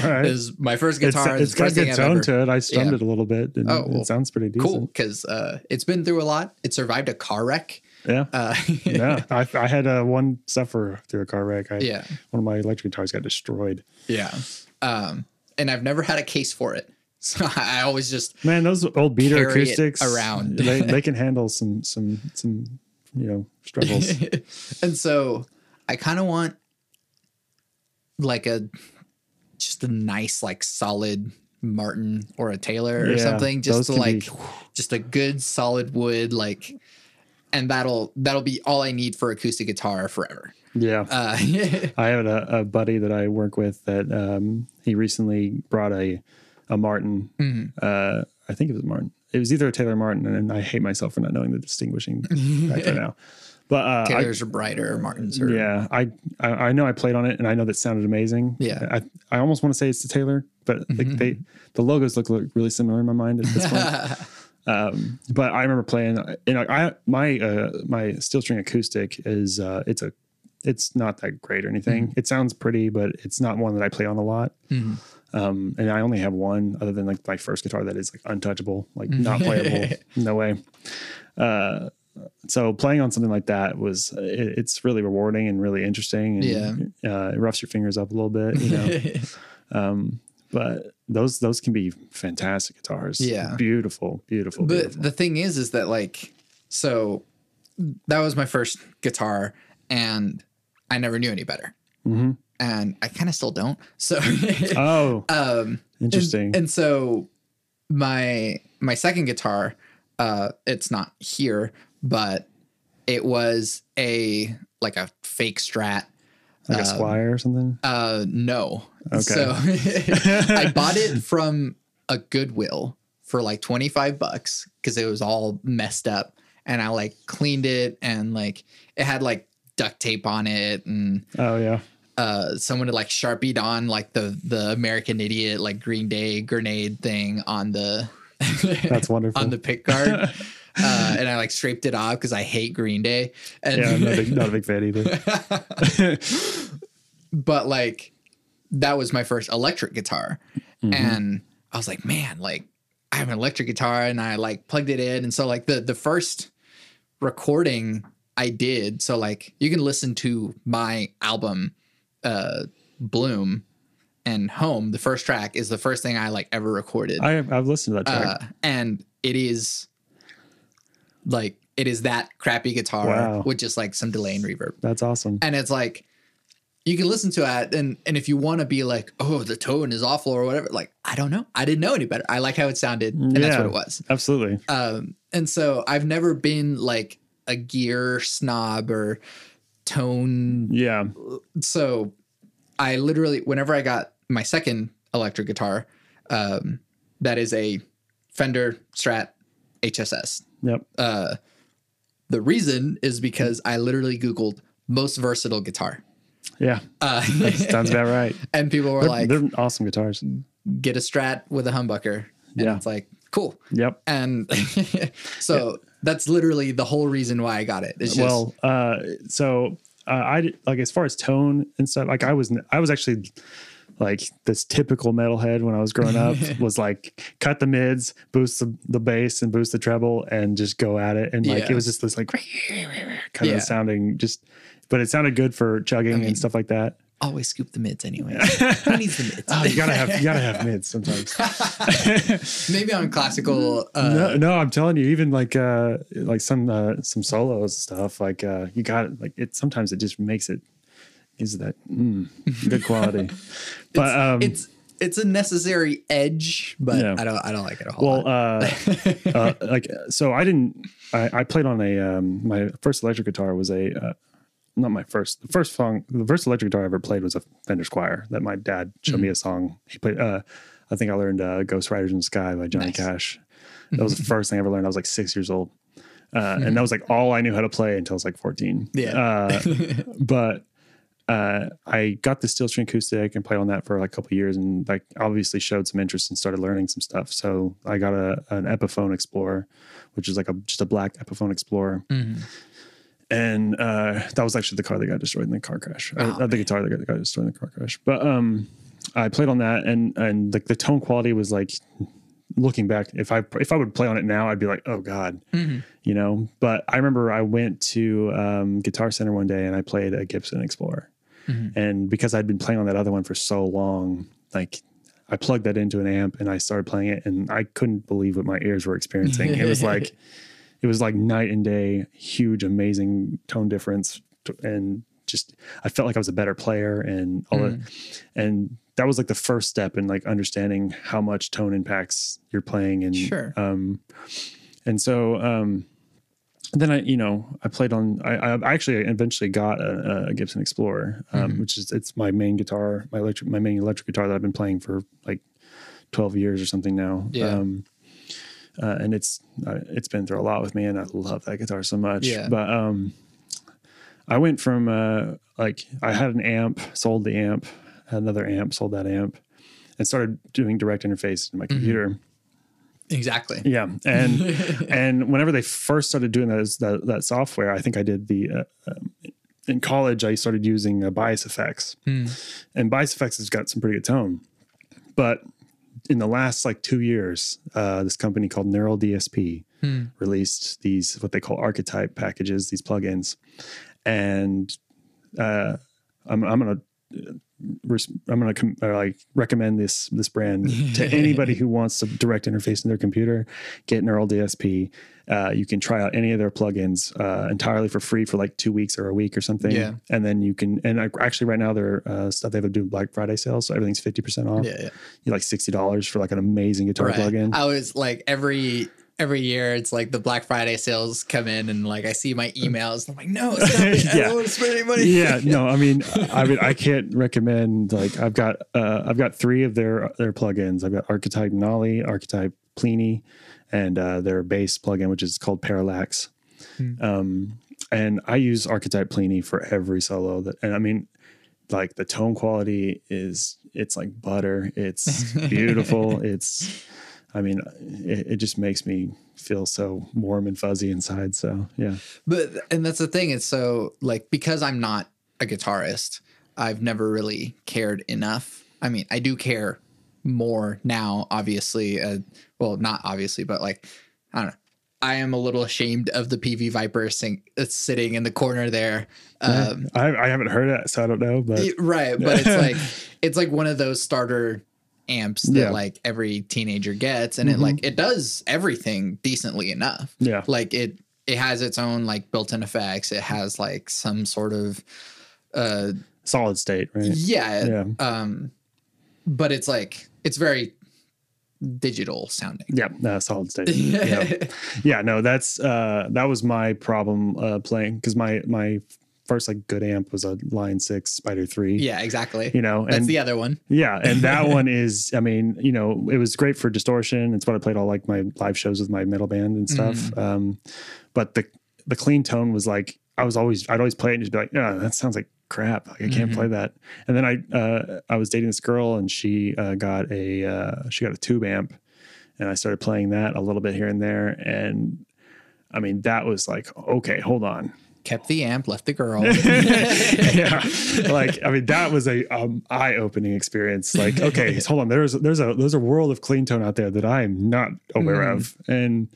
right. it was my first guitar. it's the got a good tone ever- to it. I strummed Yeah. it a little bit. And Oh, well, it sounds pretty decent. Cool, because uh, it's been through a lot. It survived a car wreck. Yeah. Uh, <laughs> yeah, I, I had uh, one suffer through a car wreck. I, Yeah. one of my electric guitars got destroyed. Yeah. Um, and I've never had a case for it. <laughs> So I always just Man, those old beater acoustics around. they <laughs> they can handle some some some you know struggles. and so I kind of want like a just a nice like solid Martin or a Taylor or Yeah, something just to like be- just a good solid wood like and that'll that'll be all I need for acoustic guitar forever. yeah, Uh, <laughs> I have a, a buddy that I work with that um, he recently brought a a Martin. Mm-hmm. Uh, I think it was a Martin. It was either a Taylor Martin, and I hate myself for not knowing the distinguishing <laughs> factor now. But uh, I, Taylors are brighter, Martins are Yeah, I, I I know I played on it, and I know that sounded amazing. Yeah. Mm-hmm. I I almost want to say it's the Taylor, but like they the logos look, look really similar in my mind at this point. <laughs> um, but I remember playing. You know, I my uh, my steel string acoustic is uh, it's a it's not that great or anything. Mm-hmm. It sounds pretty, but it's not one that I play on a lot. Um, and I only have one other than like my first guitar that is like untouchable, like not playable. <laughs> no way. Uh, so playing on something like that was it, it's really rewarding and really interesting. And, yeah, uh, it roughs your fingers up a little bit, you know. <laughs> um, but those those can be fantastic guitars. Yeah. beautiful, beautiful. But beautiful. the thing is, is that like, so that was my first guitar, and I never knew any better, Mm-hmm. and I kind of still don't. So, <laughs> Oh, <laughs> um, interesting. and, and so my my second guitar, uh, it's not here, but it was a like a fake Strat. like a Squier or something. Uh, no. Okay. So <laughs> I bought it from a Goodwill for like 25 bucks because it was all messed up. And I like cleaned it and like it had like duct tape on it and Oh yeah. uh someone had like sharpied on like the the American Idiot like Green Day grenade thing on the <laughs> That's wonderful. on the pick guard. <laughs> uh, and I like scraped it off because I hate Green Day. And yeah, I'm not a big, not a big fan either. but like that was my first electric guitar Mm-hmm. and i was like man like i have an electric guitar and i like plugged it in and so like the the first recording i did so like you can listen to my album uh bloom and home the first track is the first thing i like ever recorded I have, I've listened to that track. uh, and it is like it is that crappy guitar Wow. with just like some delay and reverb That's awesome. and it's like you can listen to it and and if you want to be like, oh, the tone is awful or whatever, like I don't know, I didn't know any better. I like how it sounded, and that's what it was. Absolutely. Um, and so I've never been like a gear snob or tone. Yeah. So I literally, whenever I got my second electric guitar, um, that is a Fender Strat HSS. Yep. Uh, the reason is because I literally Googled most versatile guitar. Yeah. Uh, Sounds about right. <laughs> and people were They're, like, they're awesome guitars. get a Strat with a humbucker. And Yeah. it's like, cool. Yep. And <laughs> so that's literally the whole reason why I got it. It's just, well, uh, so uh, I like as far as tone and stuff. Like I was, I was actually like this typical metalhead when I was growing up. <laughs> was like cut the mids, boost the, the bass, and boost the treble, and just go at it. And like Yeah. it was just this like kind Yeah. of sounding just, but it sounded good for chugging mean- and stuff like that. always scoop the mids anyway. <laughs> Who needs the mids? Oh, you gotta have, you gotta have mids sometimes. <laughs> Maybe on classical. Uh, no, no, I'm telling you, even like uh like some uh some solos stuff, like uh you got like it sometimes it just makes it is that mm, good quality. <laughs> but um it's it's a necessary edge, but Yeah. I don't I don't like it a whole well lot. uh, uh like so I didn't I, I played on a um my first electric guitar was a uh, not my first the first song the first electric guitar I ever played was a Fender Squier that my dad showed Mm-hmm. me a song he played uh I think I learned uh, Ghost Riders in the Sky by Johnny Nice. Cash. <laughs> That was the first thing I ever learned. I was like six years old. Uh, and that was like all I knew how to play until I was like 14. Yeah. Uh, <laughs> but uh, I got the steel string acoustic and played on that for like a couple of years and like obviously showed some interest and started learning some stuff. So I got a, an Epiphone Explorer, which is like a, just a black Epiphone Explorer. Mhm. And uh, that was actually the car that got destroyed in the car crash. Uh, Oh, not the guitar that got, got destroyed in the car crash. But um, I played on that and, and like the tone quality was like, looking back, if I if I would play on it now, I'd be like, oh god, Mhm. you know. But I remember I went to um, Guitar Center one day and I played a Gibson Explorer, Mhm. and because I'd been playing on that other one for so long, like I plugged that into an amp and I started playing it, and I couldn't believe what my ears were experiencing. it was <laughs> like it was like night and day, huge, amazing tone difference, and just I felt like I was a better player and all that. And that was like the first step in like understanding how much tone impacts your playing and Sure. um and so um then I, you know, I played on. I, I actually eventually got a, a Gibson Explorer, um, Mhm. which is it's my main guitar, my electric, my main electric guitar that I've been playing for like twelve years or something now. Yeah. Um, uh, and it's uh, it's been through a lot with me, and I love that guitar so much. Yeah. But um, I went from uh, like I had an amp, sold the amp, had another amp, sold that amp, and started doing direct interface in my computer. Exactly. Yeah, and <laughs> and whenever they first started doing those that, that software, I think I did the uh, um, in college. I started using uh, BIAS FX, Hmm. and BIAS FX has got some pretty good tone. But in the last like two years, uh, this company called Neural DSP Hmm. released these what they call archetype packages, these plugins, and uh, I'm I'm gonna. uh, I'm gonna com- uh, like recommend this this brand to <laughs> anybody who wants a direct interface in their computer. Get Neural DSP. Uh, you can try out any of their plugins uh, entirely for free for like two weeks or a week or something. Yeah. And then you can and I, actually right now their uh, stuff they have doing Black Friday sales, so everything's fifty percent off. Yeah, yeah. You like sixty dollars for like an amazing guitar Right. plugin. I was like every every year it's like the Black Friday sales come in and like I see my emails. I'm like, no, <laughs> it. I Yeah. don't want to spend any money. yeah, no, I mean, <laughs> I mean, I can't recommend like I've got uh, I've got three of their their plugins. I've got Archetype Nolly, Archetype Plini, and uh, their bass plugin, which is called Parallax. Hmm. Um, and I use Archetype Plini for every solo. That and I mean, like the tone quality is it's like butter. It's <laughs> beautiful. it's I mean, it, it just makes me feel so warm and fuzzy inside. So yeah. But and that's the thing. It's so like because I'm not a guitarist, I've never really cared enough. I mean, I do care more now, obviously. Uh, well, not obviously, but like I don't know. I am a little ashamed of the Peavey Vypyr sing, that's sitting in the corner there. Um, I, I haven't heard it, so I don't know. But right, but it's like <laughs> it's like one of those starter amps that Yeah. like every teenager gets, and it Mhm. like it does everything decently enough yeah, like it it has its own like built-in effects it has like some sort of uh solid state, right? Yeah. Yeah. Um, but it's like it's very digital sounding. Yeah, uh, solid state. yeah. <laughs> yeah, no, that's uh that was my problem uh playing because my my first like good amp was a Line Six Spider Three. Yeah, exactly. You know, That's and the other one. yeah, and that <laughs> one is, I mean, you know, it was great for distortion. It's what I played all like my live shows with my metal band and stuff. Mm-hmm. Um, but the the clean tone was like I was always I'd always play it and just be like, yeah, that sounds like crap. Like I can't Mm-hmm. play that. And then I uh, I was dating this girl and she uh, got a uh, she got a tube amp, and I started playing that a little bit here and there. And I mean, that was like, okay, hold on. Kept the amp, left the girl. <laughs> <laughs> yeah like i mean that was a um, eye-opening experience like okay <laughs> hold on there's there's a there's a world of clean tone out there that i am not aware Mm-hmm. of and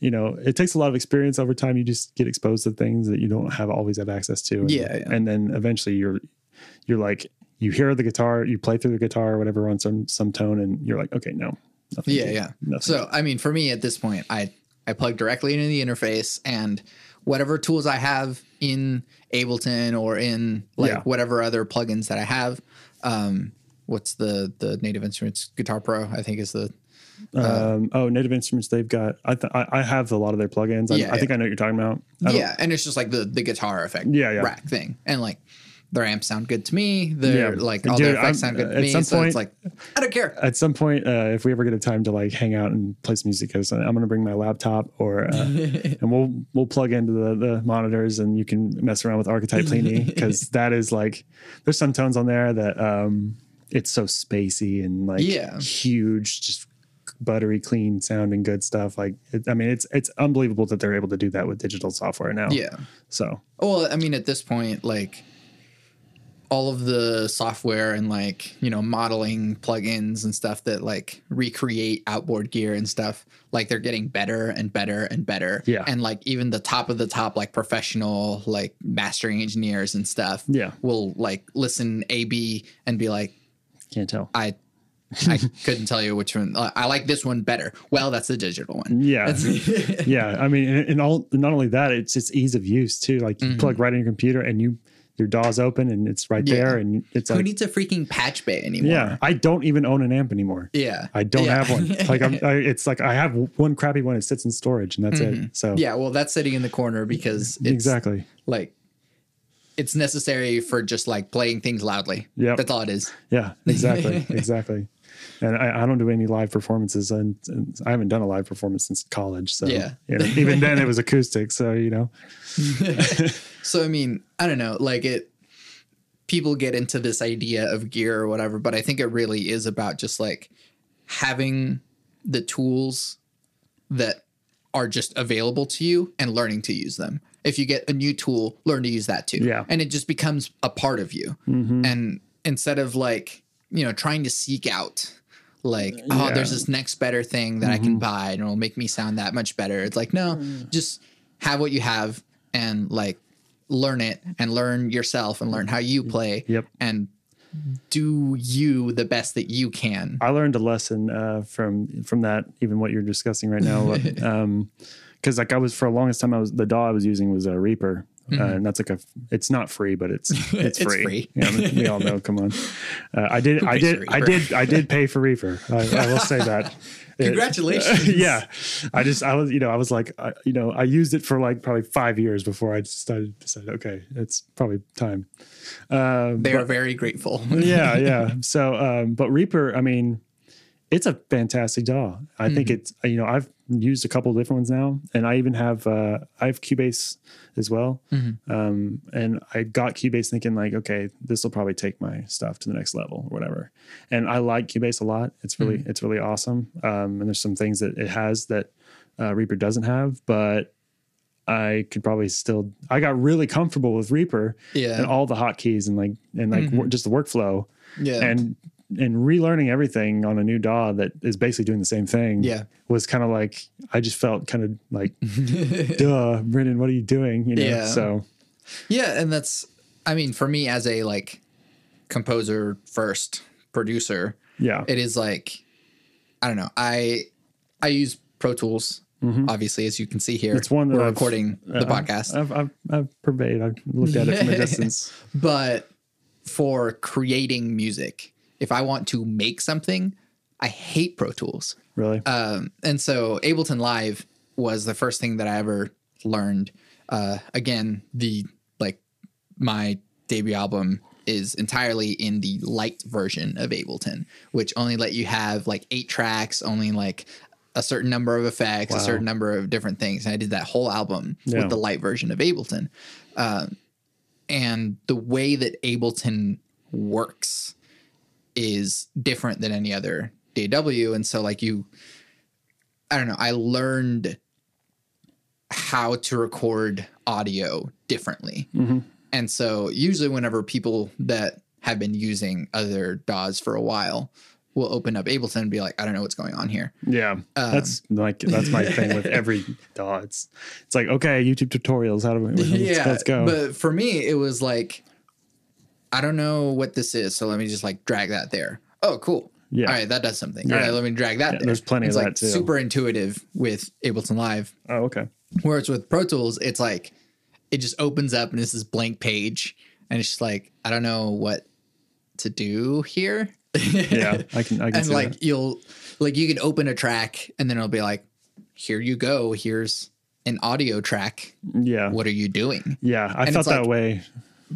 you know it takes a lot of experience over time you just get exposed to things that you don't have always have access to and, Yeah, yeah. and then eventually you're you're like you hear the guitar you play through the guitar or whatever on some some tone and you're like okay no nothing Yeah, yeah. nothing. So I mean, for me at this point, I I plug directly into the interface and whatever tools I have in Ableton or in like Yeah. whatever other plugins that I have. Um, what's the the Native Instruments Guitar Pro? I think is the um oh native instruments they've got i th- I, I have a lot of their plugins I, Yeah, I think i know what you're talking about yeah, and it's just like the the guitar effect Yeah, yeah. rack thing, and like their amps sound good to me. Their Yeah. like all Dude, their effects I'm- sound good to at me. some so it's point- like I don't care. at some point, uh, if we ever get a time to like hang out and play some music, I'm going to bring my laptop or, uh, <laughs> and we'll, we'll plug into the, the monitors and you can mess around with Archetype Plini <laughs> because that is like, there's some tones on there that, um, it's so spacey and like Yeah. huge, just buttery, clean sounding good stuff. Like, it, I mean, it's, it's unbelievable that they're able to do that with digital software now. Yeah. So Well, I mean, at this point, like all of the software and like you know modeling plugins and stuff that like recreate outboard gear and stuff like they're getting better and better and better Yeah. and like even the top of the top like professional like mastering engineers and stuff Yeah. will like listen a b and be like can't tell. i <laughs> i couldn't tell you which one i like this one better well that's the digital one Yeah. <laughs> yeah. I mean, and, and all, not only that, it's just ease of use too. Like you plug right in your computer and you, your DAW's open and it's right Mm-hmm. Yeah. there and it's who like, needs a freaking patch bay anymore yeah, I don't even own an amp anymore. yeah I don't Yeah. have one. <laughs> Like I'm, I, it's like I have one crappy one. It sits in storage and that's it. So Mm-hmm. Yeah, well, that's sitting in the corner because it's exactly. like it's necessary for just like playing things loudly. Yeah, that's all it is. Yeah, exactly. exactly. And I, I don't do any live performances and, and I haven't done a live performance since college. So Yeah. you know, even then it was acoustic. So, you know, <laughs> So I mean, I don't know, like it. People get into this idea of gear or whatever, but I think it really is about just like having the tools that are just available to you and learning to use them. If you get a new tool, learn to use that too. Yeah. And it just becomes a part of you. Mm-hmm. And instead of like, you know, trying to seek out like, oh, there's this next better thing that I can buy and it'll make me sound that much better. It's like, no, just have what you have and like learn it and learn yourself and learn how you play Yep. and do you the best that you can. I learned a lesson uh, from from that, even what you're discussing right now. <laughs> um, because like I was for the longest time, I was the DAW I was using was a Reaper, uh, and that's like a. It's not free, but it's <laughs> it's, Mm-hmm. It's free. free. Yeah, we all know. Come on, <laughs> uh, I did, I did, I did, I did pay for Reaper. I, I will say that. <laughs> It- Congratulations. yeah, I just I was you know I was like I, you know I used it for like probably five years before I decided decided okay it's probably time. Uh, They are very grateful. yeah, yeah. So, um, but Reaper, I mean, it's a fantastic DAW. I think it's you know I've used a couple of different ones now, and I even have uh, I have Cubase as well. Um, and I got Cubase thinking like, okay, this will probably take my stuff to the next level or whatever. And I like Cubase a lot. It's really it's really awesome. Um, and there's some things that it has that uh, Reaper doesn't have, but I could probably still. I got really comfortable with Reaper Yeah. and all the hotkeys and like and like wor- just the workflow Yeah. and and relearning everything on a new DAW that is basically doing the same thing. Yeah. was kind of like I just felt kind of like, <laughs> duh, Brendan, what are you doing? You know, Yeah. so Yeah, and that's I mean, for me as a like composer first producer, yeah, it is like I don't know. I I use Pro Tools, obviously, as you can see here. Mm-hmm. It's one that we're I've- recording the uh, podcast. I've, I've I've pervaded. I've looked at it from a <laughs> distance. but for creating music. If I want to make something, I hate Pro Tools. Really? Um, and so Ableton Live was the first thing that I ever learned. Uh, again, the like my debut album is entirely in the light version of Ableton, which only let you have like eight tracks, only like a certain number of effects, Wow. a certain number of different things. And I did that whole album Yeah. with the light version of Ableton. Um, and the way that Ableton works is different than any other DAW. And so, like, you, I don't know, I learned how to record audio differently. Mhm. And so, usually, whenever people that have been using other DAWs for a while will open up Ableton and be like, I don't know what's going on here. Yeah, Um, that's like that's my thing with <laughs> every DAW. It's it's like okay, YouTube tutorials. How do we? Let's, yeah, let's go. But for me, it was like, I don't know what this is, so let me just like drag that there. Oh, cool. Yeah. All right, that does something. Yeah. All right, let me drag that Yeah, there. there's plenty of it's that like too. Super intuitive with Ableton Live. oh, okay. Whereas with Pro Tools, it's like it just opens up and it's this blank page, and it's just like I don't know what to do here. Yeah, I <laughs> can. I can and like that. you'll like you can open a track and then it'll be like, here you go. Here's an audio track. Yeah, What are you doing? yeah. I and felt that like- way.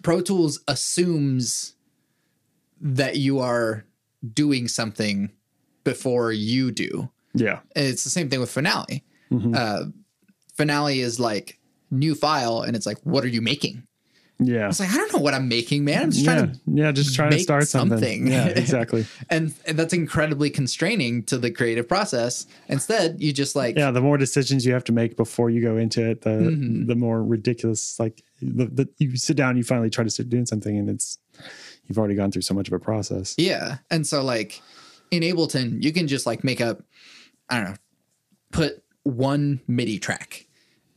Pro Tools assumes that you are doing something before you do. Yeah, And it's the same thing with Finale. Mhm. Uh, Finale is like new file, and it's like, what are you making? Yeah, It's like I don't know what I'm making, man. I'm just yeah, trying to, yeah. Just trying to start something. something. Yeah, <laughs> exactly. and, and that's incredibly constraining to the creative process. Instead, you just like, Yeah, the more decisions you have to make before you go into it, the Mhm. the more ridiculous. Like the, the you sit down, you finally try to start doing something, and it's you've already gone through so much of a process. Yeah. And so like in Ableton, you can just like make up, I don't know, put one MIDI track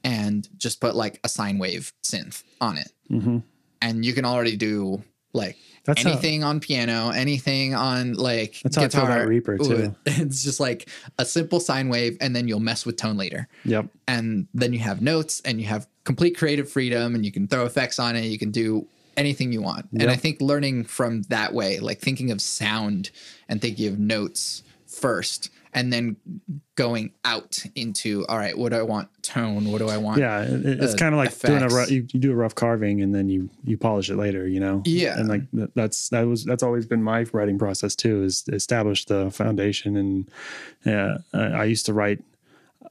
and just put like a sine wave synth on it. hmm And you can already do like That's how- anything on piano, anything on like That's how I guitar. about Reaper, too. <laughs> It's just like a simple sine wave and then you'll mess with tone later. Yep. And then you have notes and you have complete creative freedom and you can throw effects on it. You can do anything you want. And I think learning from that way, like thinking of sound and thinking of notes first, and then going out into, all right, what do I want tone? What do I want? Yeah, it, it's uh, kind of like doing a rough, you, you do a rough carving and then you you polish it later, you know. Yeah. and like that's that was that's always been my writing process too is establish the foundation and yeah, I used to write.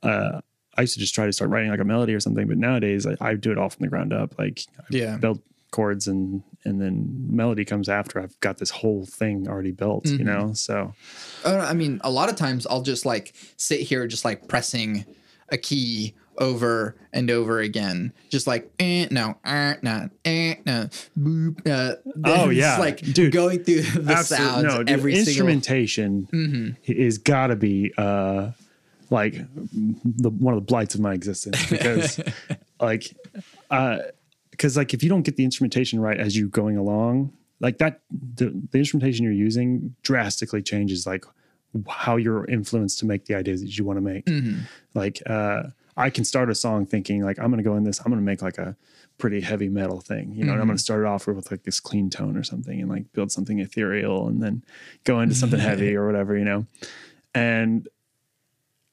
Uh, I used to just try to start writing like a melody or something, but nowadays I, I do it all from the ground up. Like I Yeah. build chords and and then melody comes after I've got this whole thing already built, Mm-hmm. you know. So Uh, I mean, a lot of times I'll just like sit here, just like pressing a key over and over again, just like eh, no, eh, no, eh, no, boop. Uh, Oh, yeah. like Dude, going through <laughs> the sounds no, dude, every single. instrumentation Mhm. is got to be uh like the one of the blights of my existence because <laughs> like uh because like if you don't get the instrumentation right as you're going along like that the, the instrumentation you're using drastically changes like how you're influenced to make the ideas that you want to make. Mhm. like uh i can start a song thinking like i'm gonna go in this i'm gonna make like a pretty heavy metal thing you know and i'm gonna start it off with like this clean tone or something and like build something ethereal and then go into something <laughs> heavy or whatever you know? And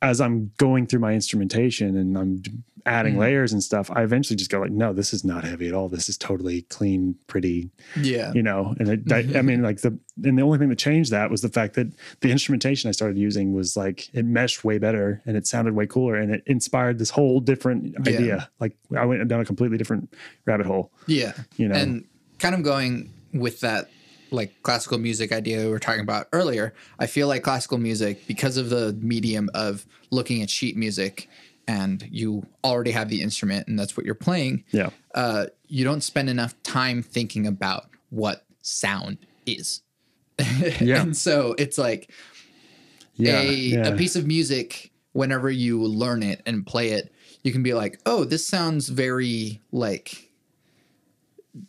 as i'm going through my instrumentation and i'm adding Mhm. layers and stuff i eventually just go like no this is not heavy at all this is totally clean pretty Yeah. you know and it, that- i mean <laughs> like the and the only thing that changed that was the fact that the instrumentation i started using was like it meshed way better and it sounded way cooler and it inspired this whole different Yeah. idea like i went down a completely different rabbit hole Yeah. you know And kind of going with that like classical music idea we were talking about earlier, I feel like classical music, because of the medium of looking at sheet music and you already have the instrument and that's what you're playing, yeah uh, you don't spend enough time thinking about what sound is. <laughs> Yeah. and so it's like yeah, a, yeah. a piece of music, whenever you learn it and play it, you can be like, oh, this sounds very like,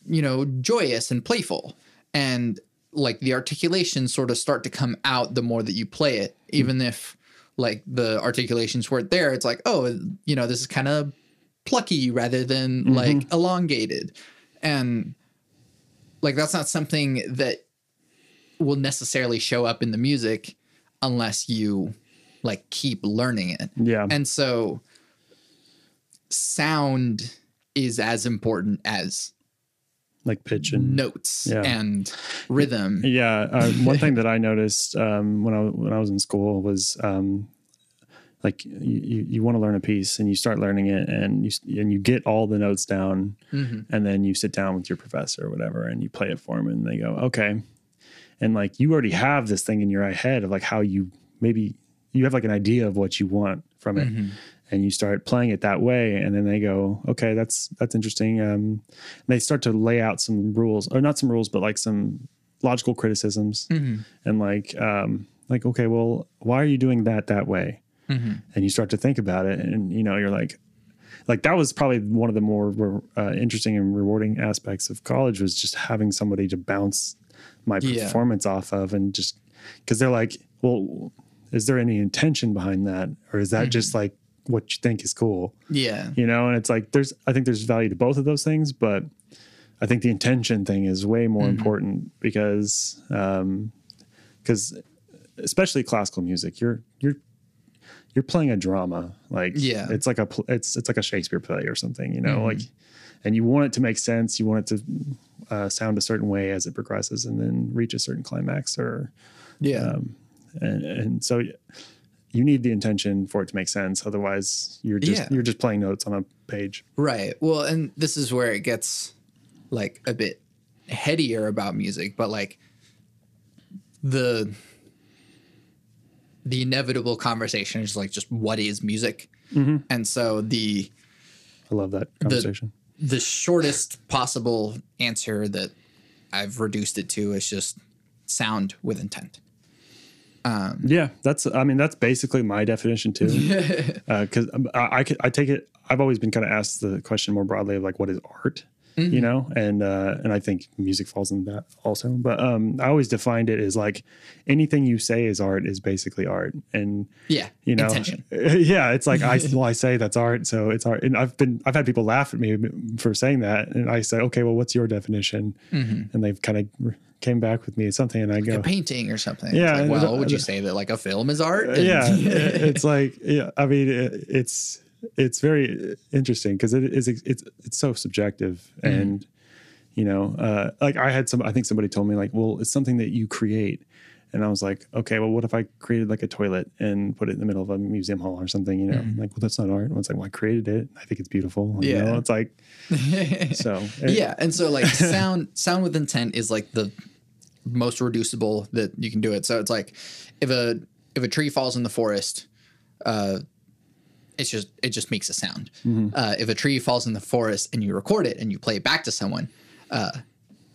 you know, joyous and playful. And like the articulations sort of start to come out the more that you play it, even mm. if like the articulations weren't there. It's like, oh, you know, this is kind of plucky rather than mm-hmm. like elongated. And like that's not something that will necessarily show up in the music unless you like keep learning it. Yeah. And so sound is as important as like pitch and notes Yeah. and rhythm. Yeah, uh, <laughs> one thing that I noticed um, when I when I was in school was um, like you, you, want to learn a piece and you start learning it and you and you get all the notes down Mhm. and then you sit down with your professor or whatever and you play it for them and they go okay and like you already have this thing in your head of like how you maybe you have like an idea of what you want from it and you start playing it that way and then they go okay that's that's interesting. Um they start to lay out some rules or not some rules but like some logical criticisms and like um like okay well why are you doing that that way? And you start to think about it and you know you're like like that was probably one of the more uh, interesting and rewarding aspects of college was just having somebody to bounce my Yeah. performance off of and just because they're like well is there any intention behind that? Or is that just like what you think is cool Yeah. you know and it's like there's i think there's value to both of those things but i think the intention thing is way more important because um because especially classical music you're you're you're playing a drama like Yeah. it's like a it's it's like a shakespeare play or something you know like and you want it to make sense you want it to uh, sound a certain way as it progresses and then reach a certain climax or Yeah. Um, and, and so you need the intention for it to make sense otherwise you're just Yeah. you're just playing notes on a page Right. Well, and this is where it gets like a bit headier about music, but like the the inevitable conversation is like just what is music? Mm-hmm. And so the i love that conversation the shortest possible answer that I've reduced it to is just sound with intent. Yeah that's i mean that's basically my definition too <laughs> because I, I could i take it i've always been kind of asked the question more broadly of like what is art Mm-hmm. you know and uh and i think music falls in that also but um i always defined it as like anything you say is art is basically art and Yeah. you know intention. <laughs> yeah it's like i <laughs> well i say that's art so it's art and i've been i've had people laugh at me for saying that and i say okay well what's your definition Mm-hmm. and they've kind of came back with me something and i go A painting or something. Yeah, It's like, well, would you say that like a film is art? And- yeah <laughs> it's like yeah i mean it, it's it's very interesting because it is it's it's so subjective and you know uh like i had some i think somebody told me like well it's something that you create and i was like okay well what if i created like a toilet and put it in the middle of a museum hall or something you know? Like well that's not art. And it's like well i created it. I think it's beautiful. You Yeah. know it's like <laughs> so it- yeah and so like <laughs> sound sound with intent is like the most reducible that you can do it. So it's like if a if a tree falls in the forest uh it's just it just makes a sound. Uh if a tree falls in the forest and you record it and you play it back to someone uh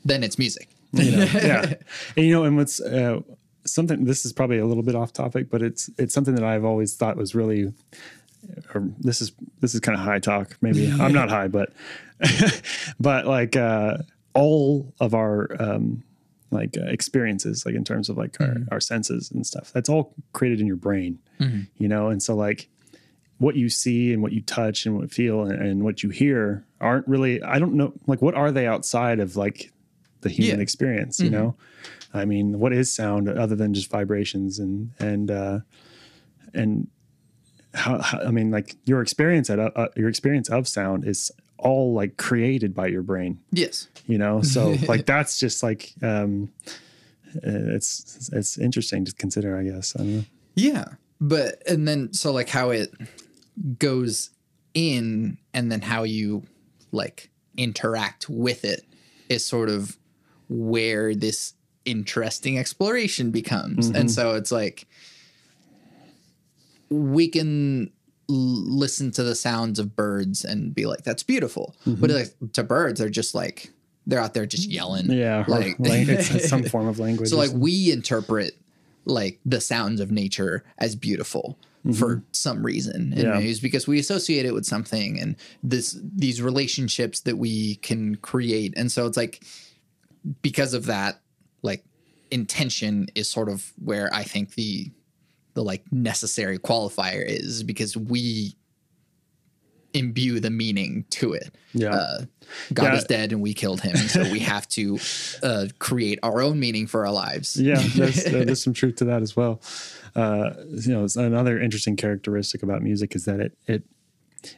then it's music. You know, <laughs> yeah. And you know, and what's uh, something? This is probably a little bit off topic, but it's it's something that I've always thought was really. Or this is this is kind of high talk. Maybe <laughs> I'm not high, but <laughs> but like uh, all of our um, like uh, experiences, like in terms of like our, our senses and stuff, that's all created in your brain. You know, and so like what you see and what you touch and what feel and, and what you hear aren't really i don't know like what are they outside of like the human Yeah. experience you know i mean what is sound other than just vibrations and and uh and how, how i mean like your experience at uh, your experience of sound is all like created by your brain. Yes. You know? So <laughs> like that's just like um uh, it's it's interesting to consider i guess. I don't know. Yeah. But and then so like how it goes in and then how you like interact with it is sort of where this interesting exploration becomes. And so it's like we can l- listen to the sounds of birds and be like that's beautiful. But like to birds they're just like they're out there just yelling. Yeah <laughs> like it's <laughs> some form of language so like we interpret like the sounds of nature as beautiful for some reason. And Mm-hmm. Yeah. it's because we associate it with something and this these relationships that we can create. And so it's like because of that like intention is sort of where i think the the like necessary qualifier is because we imbue the meaning to it. Yeah. Uh, God Yeah. is dead and we killed him, so we <laughs> have to uh, create our own meaning for our lives. yeah, there's, <laughs> there's some truth to that as well. Uh, you know, another interesting characteristic about music is that it it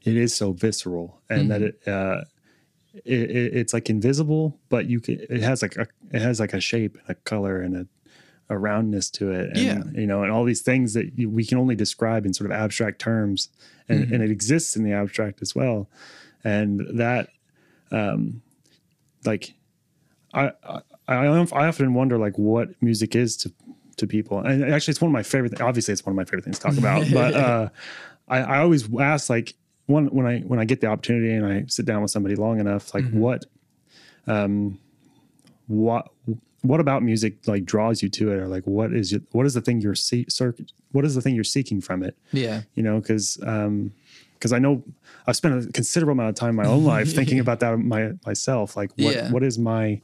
it is so visceral, and that Mm-hmm. it, uh, it, it it's like invisible, but you can it has like a it has like a shape, and a color, and a a roundness to it, and Yeah. you know, and all these things that you, we can only describe in sort of abstract terms, and Mm-hmm. and it exists in the abstract as well, and that um like I, I I I often wonder like what music is to to people, and actually it's one of my favorite. Obviously, it's one of my favorite things to talk about. but <laughs> uh, I, I always ask like one when I when I get the opportunity and I sit down with somebody long enough, like what, um, what what about music like draws you to it, or like what is your, what is the thing you're see, what is the thing you're seeking from it? Yeah. you know, because um, because I know I've spent a considerable amount of time in my own life <laughs> thinking about that my myself. Like, what Yeah. what is my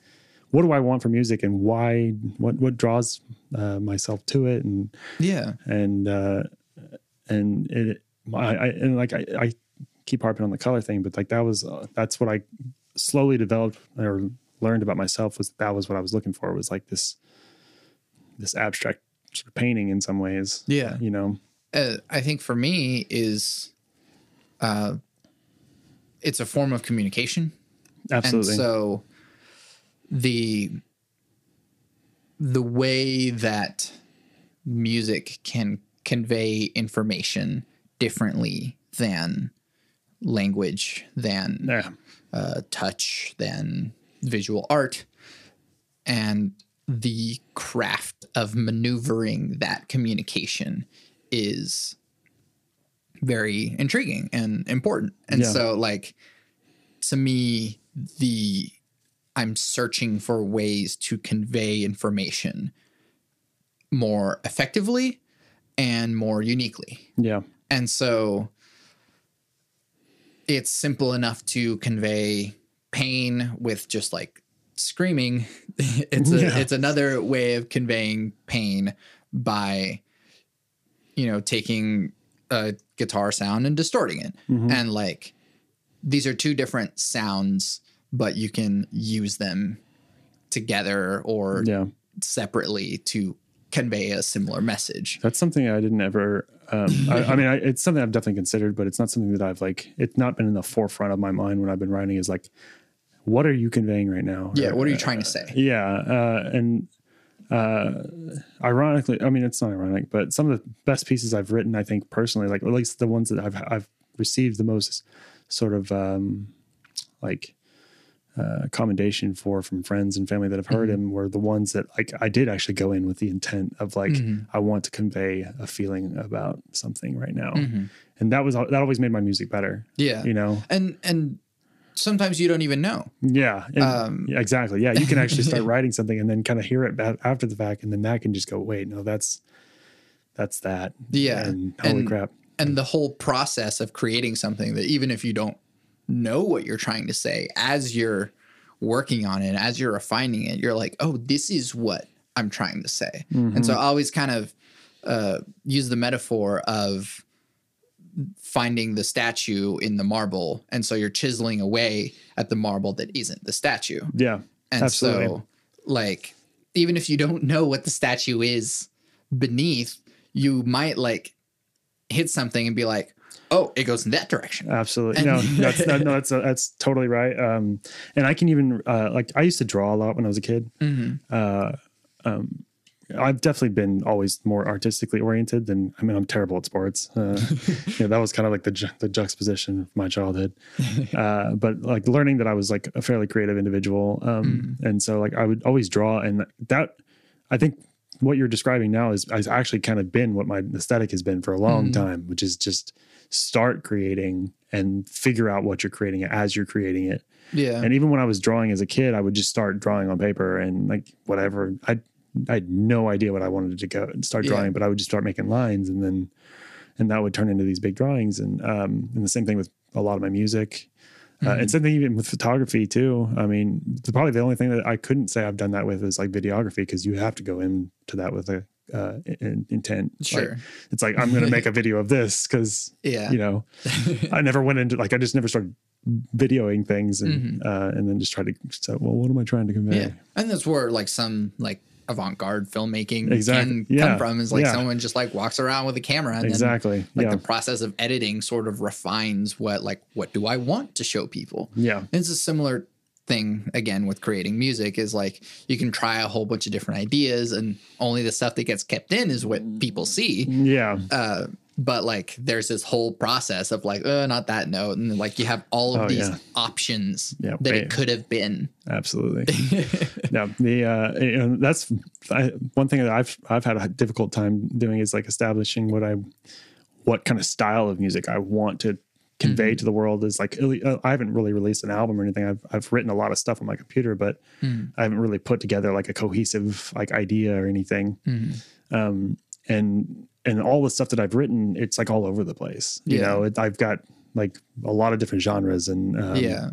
what do I want for music, and why? What what draws uh, myself to it, and Yeah. and uh, and it I, I and like I, I keep harping on the color thing, but like that was uh, that's what I slowly developed or learned about myself was that was what I was looking for was like this this abstract sort of painting in some ways. Yeah. you know. uh, I think for me is uh, it's a form of communication. Absolutely. And so the the way that music can convey information differently than language, than yeah. uh, touch, than visual art, and the craft of maneuvering that communication is very intriguing and important. And Yeah. so, like, to me, the I'm searching for ways to convey information more effectively and more uniquely. Yeah. And so it's simple enough to convey pain with just like screaming. <laughs> it's a, Yeah. it's another way of conveying pain by you know taking a guitar sound and distorting it. Mm-hmm. And like these are two different sounds but you can use them together or Yeah. separately to convey a similar message. That's something I didn't ever. Um, <laughs> I, I mean, I, it's something I've definitely considered, but it's not something that I've like. It's not been in the forefront of my mind when I've been writing. Is like, what are you conveying right now? Yeah, Or, what are you trying to say? Yeah, uh, and uh, ironically, I mean, it's not ironic, but some of the best pieces I've written, I think personally, like at least the ones that I've I've received the most sort of um, like uh, commendation for from friends and family that have heard him were the ones that like I did actually go in with the intent of like I want to convey a feeling about something right now, and that was that always made my music better. Yeah. You know, And and sometimes you don't even know. yeah, and- Um, yeah, exactly. Yeah, you can actually start <laughs> writing something and then kind of hear it after the fact, and then that can just go, wait, no, that's that's that. Yeah. and holy And- crap. And the whole process of creating something that even if you don't know what you're trying to say, as you're working on it, as you're refining it, you're like, oh, this is what I'm trying to say. And so I always kind of uh, use the metaphor of finding the statue in the marble. And so you're chiseling away at the marble that isn't the statue. Yeah, And absolutely. so, like, even if you don't know what the statue is beneath, you might like hit something and be like, "Oh, it goes in that direction." Absolutely. No, <laughs> that's no, no, that's that's totally right. Um, and I can even uh, like I used to draw a lot when I was a kid. Uh, um, I've definitely been always more artistically oriented than I mean I'm terrible at sports. Uh, <laughs> yeah, that was kind of like the ju- the juxtaposition of my childhood. <laughs> Uh, but like learning that I was like a fairly creative individual, um, and so like I would always draw, and that I think what you're describing now is has actually kind of been what my aesthetic has been for a long time, which is just start creating and figure out what you're creating as you're creating it. Yeah. And even when I was drawing as a kid, I would just start drawing on paper and like whatever. I I had no idea what I wanted to go and start Yeah. drawing, but I would just start making lines and then and that would turn into these big drawings. And um and the same thing with a lot of my music. Uh, and something even with photography too. I mean, probably the only thing that I couldn't say I've done that with is like videography because you have to go into that with a uh, in, intent. Sure. Like, it's like I'm going to make a <laughs> video of this because Yeah. you know I never went into like I just never started videoing things and uh, and then just tried to so well what am I trying to convey? Mm-hmm. Yeah. And that's where like some like avant-garde filmmaking Exactly. can Yeah. come from is like Yeah. someone just like walks around with a camera and Exactly. then like yeah. the process of editing sort of refines what like what do I want to show people. yeah. And it's a similar thing again with creating music is like you can try a whole bunch of different ideas and only the stuff that gets kept in is what people see. Yeah. Uh, but like there's this whole process of like, oh not that note. And like you have all of Oh, these yeah. options Yeah, that ba- it could have been. Absolutely. <laughs> yeah. The uh, you know, that's I, one thing that I've I've had a difficult time doing is like establishing what I what kind of style of music I want to convey Mm-hmm. to the world is like uh, I haven't really released an album or anything. I've I've written a lot of stuff on my computer, but Mm-hmm. I haven't really put together like a cohesive like idea or anything. Mm-hmm. Um, and and all the stuff that I've written, it's like all over the place. You Yeah. know, it, I've got like a lot of different genres and um, yeah.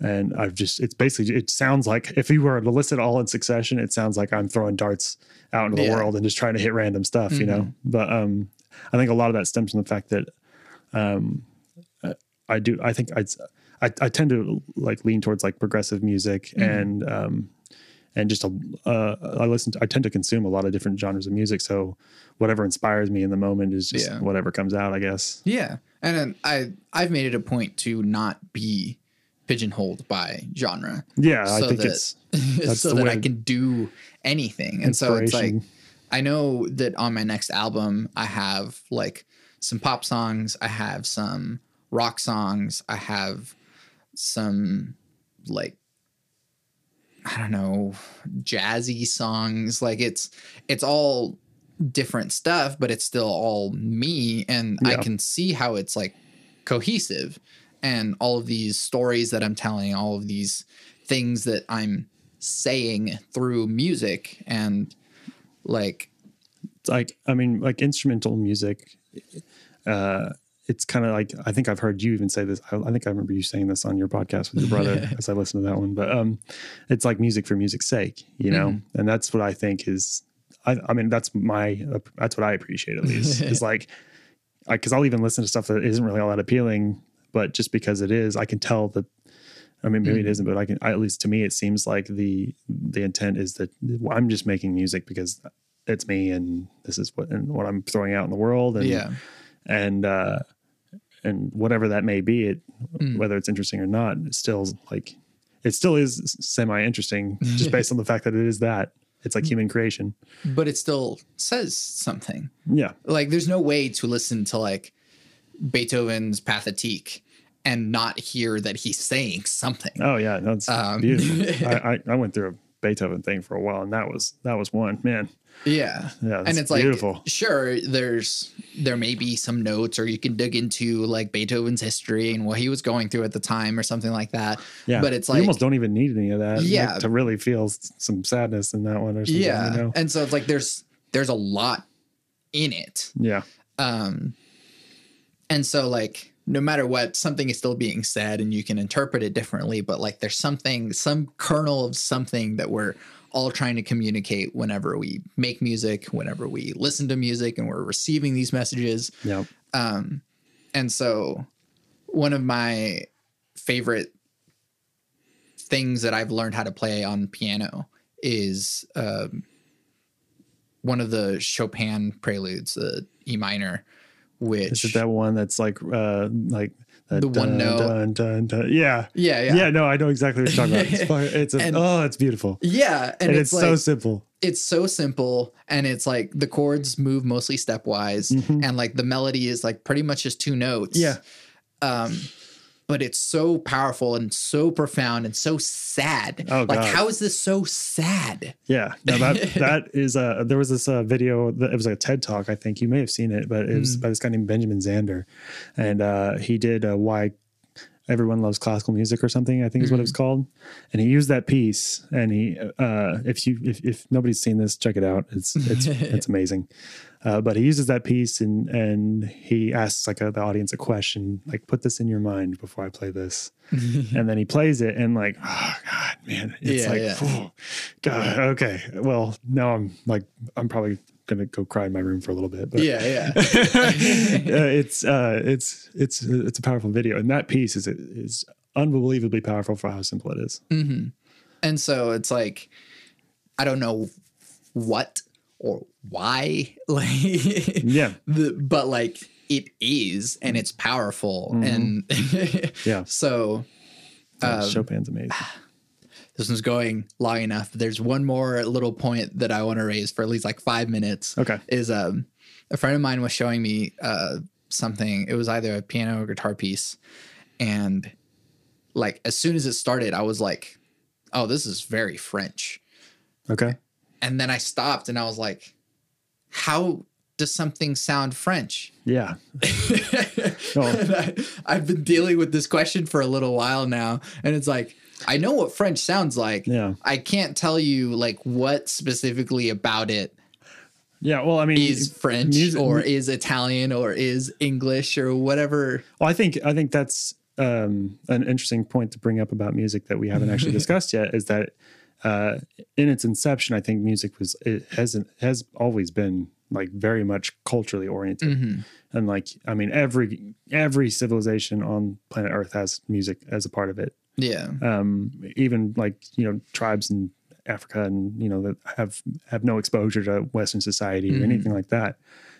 and I've just it's basically it sounds like if you were to list it all in succession, it sounds like I'm throwing darts out into the Yeah. world and just trying to hit random stuff, you know. But um, I think a lot of that stems from the fact that um, I do I think I'd, I I tend to like lean towards like progressive music and um and just a uh, I listen to I tend to consume a lot of different genres of music, so whatever inspires me in the moment is just Yeah. whatever comes out, I guess. Yeah. And I I've made it a point to not be pigeonholed by genre. Yeah, I So think that- it's that's <laughs> so that I can do anything. And so it's like I know that on my next album I have like some pop songs, I have some rock songs, I have some like I don't know, jazzy songs. Like it's it's all different stuff, but it's still all me and I can see how it's like cohesive and all of these stories that I'm telling, all of these things that I'm saying through music and like like I mean, like instrumental music. Uh, it's kind of like I think I've heard you even say this. I, I think I remember you saying this on your podcast with your brother <laughs> as I listened to that one. But um, it's like music for music's sake, you know, and that's what I think is. I, I mean, that's my that's what I appreciate at <laughs> least. is like, because I'll even listen to stuff that isn't really all that appealing, but just because it is, I can tell that. I mean, maybe it isn't, but I can. At least to me, it seems like the the intent is that I'm just making music because it's me and this is what and what I'm throwing out in the world and yeah. and uh and whatever that may be it Mm. whether it's interesting or not it's still like it still is semi interesting <laughs> just based on the fact that it is that it's like human creation But it still says something. yeah Like there's no way to listen to like Beethoven's Pathétique and not hear that he's saying something. oh yeah that's Um, beautiful <laughs> I, I i went through a beethoven thing for a while and that was that was one man Yeah. Yeah, and it's like beautiful. sure there's there may be some notes or you can dig into like Beethoven's history and what he was going through at the time or something like that. yeah But it's like you almost don't even need any of that like, Yeah. to really feel some sadness in that one or something yeah. you know And so it's like there's there's a lot in it. yeah Um and so like no matter what something is still being said and you can interpret it differently but like there's something some kernel of something that we're all trying to communicate whenever we make music whenever we listen to music and we're receiving these messages. Yeah Um, and so one of my favorite things that I've learned how to play on piano is um, one of the Chopin preludes, the E minor, which is it that one that's like uh like The one dun, note. dun, dun, dun. yeah yeah, yeah, yeah. no, I know exactly what you're talking about. It's, <laughs> fucking- it's a, And- oh, it's beautiful, Yeah, and, and, it's, it's, like so simple. it's so simple, and it's like the chords move mostly stepwise, and like the melody is like pretty much just two notes. Yeah, um but it's so powerful and so profound and so sad Oh, like God. how is this so sad yeah. No, that <laughs> that is uh there was this uh, video that it was like a TED talk. I think you may have seen it, but it Mm. was by this guy named Benjamin Zander, and uh, he did uh, why everyone loves classical music or something. I think is what it was Mm-hmm. called, and he used that piece. And he, uh, if you if, if nobody's seen this, check it out. It's it's <laughs> it's amazing. Uh, but he uses that piece and and he asks like a, the audience a question, like put this in your mind before I play this, <laughs> and then he plays it and like, oh god, man, it's Yeah, like, yeah. "Phew, God, okay, well now I'm like I'm probably gonna go cry in my room for a little bit, but Yeah, yeah. <laughs> uh, it's uh, it's it's it's a powerful video, and that piece is is unbelievably powerful for how simple it is. And so it's like, I don't know what or why, <laughs> like, Yeah. the, but like it is, and it's powerful, and <laughs> Yeah. So Yeah, Chopin's amazing. this one's going long enough. There's one more little point that I want to raise for at least like five minutes. Okay. Is um a friend of mine was showing me uh something. It was either a piano or guitar piece, and like as soon as it started, I was like, "Oh, this is very French." Okay. And then I stopped and I was like, "How does something sound French?" Yeah. <laughs> Oh. I, I've been dealing with this question for a little while now, and it's like I know what French sounds like. Yeah. I can't tell you like what specifically about it Yeah. Well, I mean, is French music- or is Italian or is English or whatever. Well, I think I think that's um, an interesting point to bring up about music that we haven't actually <laughs> discussed yet. Is that uh, in its inception, I think music was it hasn't has always been like very much culturally oriented, and like I mean every every civilization on planet Earth has music as a part of it. Yeah. Um, even like you know tribes in Africa and you know that have have no exposure to Western society or anything like that.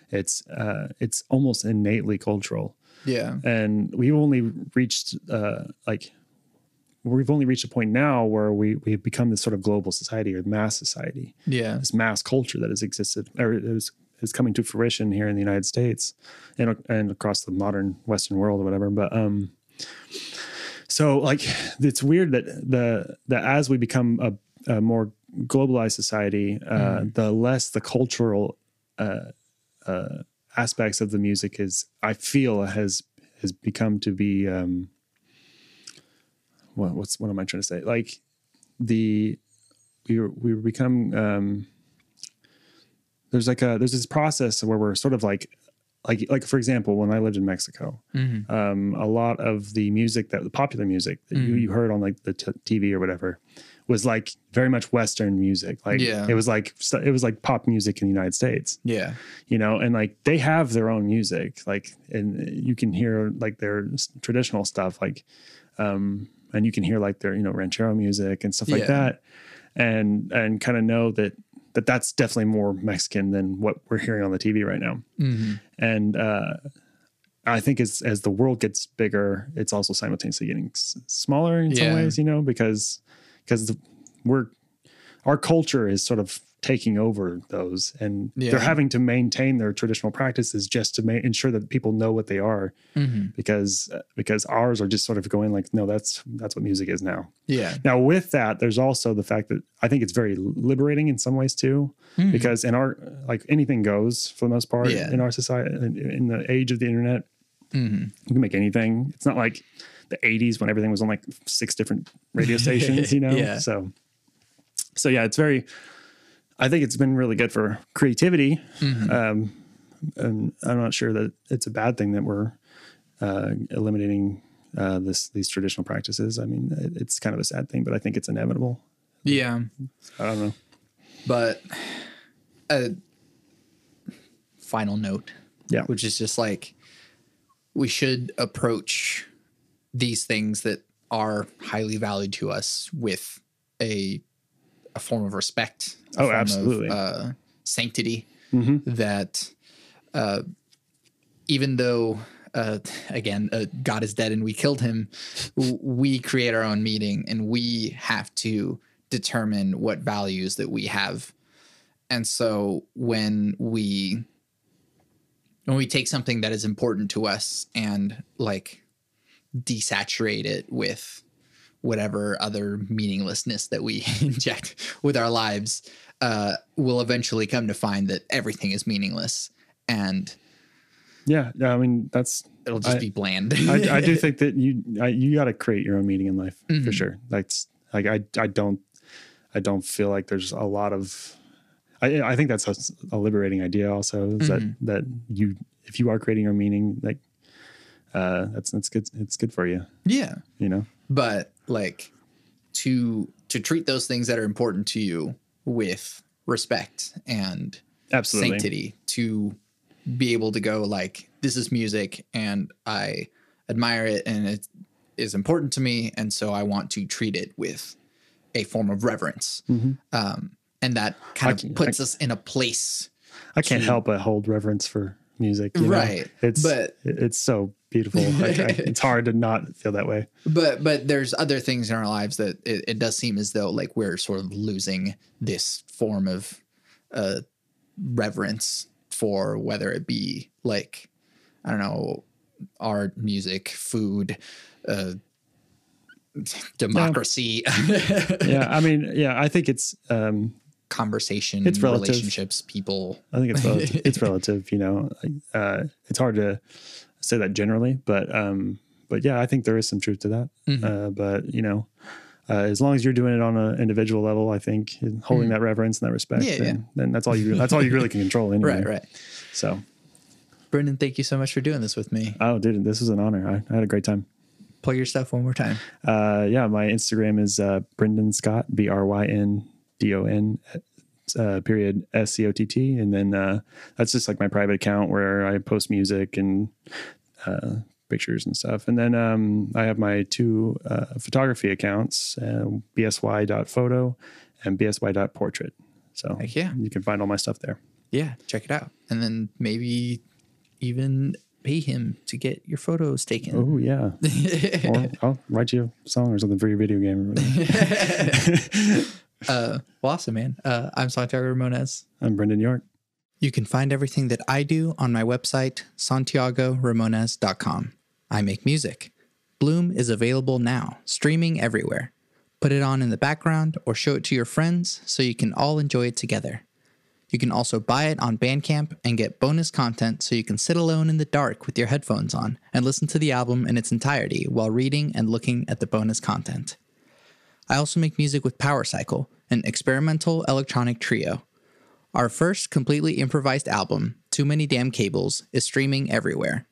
It's uh, it's almost innately cultural Yeah. and we've only reached uh, like we've only reached a point now where we we've become this sort of global society or mass society Yeah. this mass culture that has existed or is is coming to fruition here in the United States and and across the modern Western world or whatever but um so like it's weird that the that as we become a, a more globalized society uh the less the cultural uh uh aspects of the music is I feel has has become to be um what what's what am I trying to say? Like the we we become um there's like a there's this process where we're sort of like like like for example when I lived in Mexico um a lot of the music that the popular music that you, you heard on like the t- TV or whatever was like very much western music. Like Yeah. it was like it was like pop music in the United States. Yeah. you know and like they have their own music like and you can hear like their traditional stuff like um and you can hear like their you know ranchero music and stuff like that. And and kind of know that that that's definitely more mexican than what we're hearing on the tv right now. And uh i think as as the world gets bigger it's also simultaneously getting s- smaller in Yeah. some ways you know because because we're our culture is sort of taking over those and Yeah. they're having to maintain their traditional practices just to ma- ensure that people know what they are mm-hmm. because uh, because ours are just sort of going like no that's that's what music is now Yeah. now with that there's also the fact that i think it's very liberating in some ways too hmm. because in our like anything goes for the most part Yeah. in our society in, in the age of the internet mm-hmm. you can make anything it's not like the 80s when everything was on like six different radio <laughs> stations you know Yeah. so so yeah it's very i think it's been really good for creativity. Um and i'm not sure that it's a bad thing that we're uh eliminating uh this these traditional practices. I mean it, it's kind of a sad thing but i think it's inevitable. Yeah. i don't know. But a final note, yeah. which is just like we should approach these things that are highly valued to us with a a form of respect. Oh, form of, absolutely. uh, sanctity. Mm-hmm. That uh, even though. Uh, again, uh, God is dead and we killed him. We create our own meaning and we have to determine what values that we have and so when we when we take something that is important to us and like desaturate it with whatever other meaninglessness that we <laughs> inject with our lives, uh, we'll eventually come to find that everything is meaningless and yeah yeah, i mean that's it'll just I- be bland. I, I do <laughs> think that you I, you got to create your own meaning in life for Mhm. sure. That's like I I don't I don't feel like there's a lot of I, I think that's a, a liberating idea. Also, is that Mm-hmm. that you if you are creating your meaning, like uh, that's that's good. It's good for you. Yeah. You know. but like to to treat those things that are important to you with respect and Absolutely. sanctity to be able to go like this is music and i admire it and it is important to me and so i want to treat it with a form of reverence um, and that kind of puts us in a place I can't help but hold reverence for music. you know? Right, It's but- it's so beautiful. Like, I, <laughs> it's hard to not feel that way. but but there's other things in our lives that it, it does seem as though like we're sort of losing this form of uh reverence for whether it be like i don't know art music food uh <laughs> democracy Yeah. I mean, yeah. I think it's um, conversation It's relative. relationships people I think it's relative. <laughs> it's relative. You know, uh, it's hard to say that generally, but um, but yeah, I think there is some truth to that. Mm-hmm. Uh, but you know, uh, as long as you're doing it on an individual level, I think holding that reverence and that respect. Yeah, then, then that's all you that's all you really can control <laughs> anyway. right right So, bryndon thank you so much for doing this with me oh, dude, this was an honor. I, I had a great time. plug your stuff one more time Uh, yeah, my Instagram is uh, Bryndon Scott, B R Y N D O N, uh, period S C O T T, and then uh, that's just like my private account where I post music and uh, pictures and stuff. And then um, I have my two uh, photography accounts, uh, bsy.photo and bsy.portrait. So Heck yeah. you can find all my stuff there. Yeah, check it out. And then maybe even pay him to get your photos taken. Oh yeah, <laughs> or I'll write you a song or something for your video game. <laughs> Uh, well, awesome, man. Uh, I'm Santiago Ramones. I'm Brendan York. You can find everything that I do on my website, santiagoramones.com. I make music. Bloom is available now, streaming everywhere. Put it on in the background or show it to your friends so you can all enjoy it together. You can also buy it on Bandcamp and get bonus content so you can sit alone in the dark with your headphones on and listen to the album in its entirety while reading and looking at the bonus content. I also make music with Power Cycle, an experimental electronic trio. Our first completely improvised album, Too Many Damn Cables, is streaming everywhere.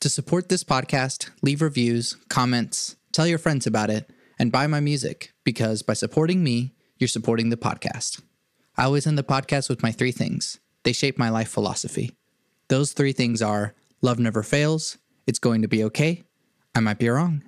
To support this podcast, leave reviews, comments, tell your friends about it, and buy my music because by supporting me, you're supporting the podcast. I always end the podcast with my three things. They shape my life philosophy. Those three things are love never fails, it's going to be okay, I might be wrong,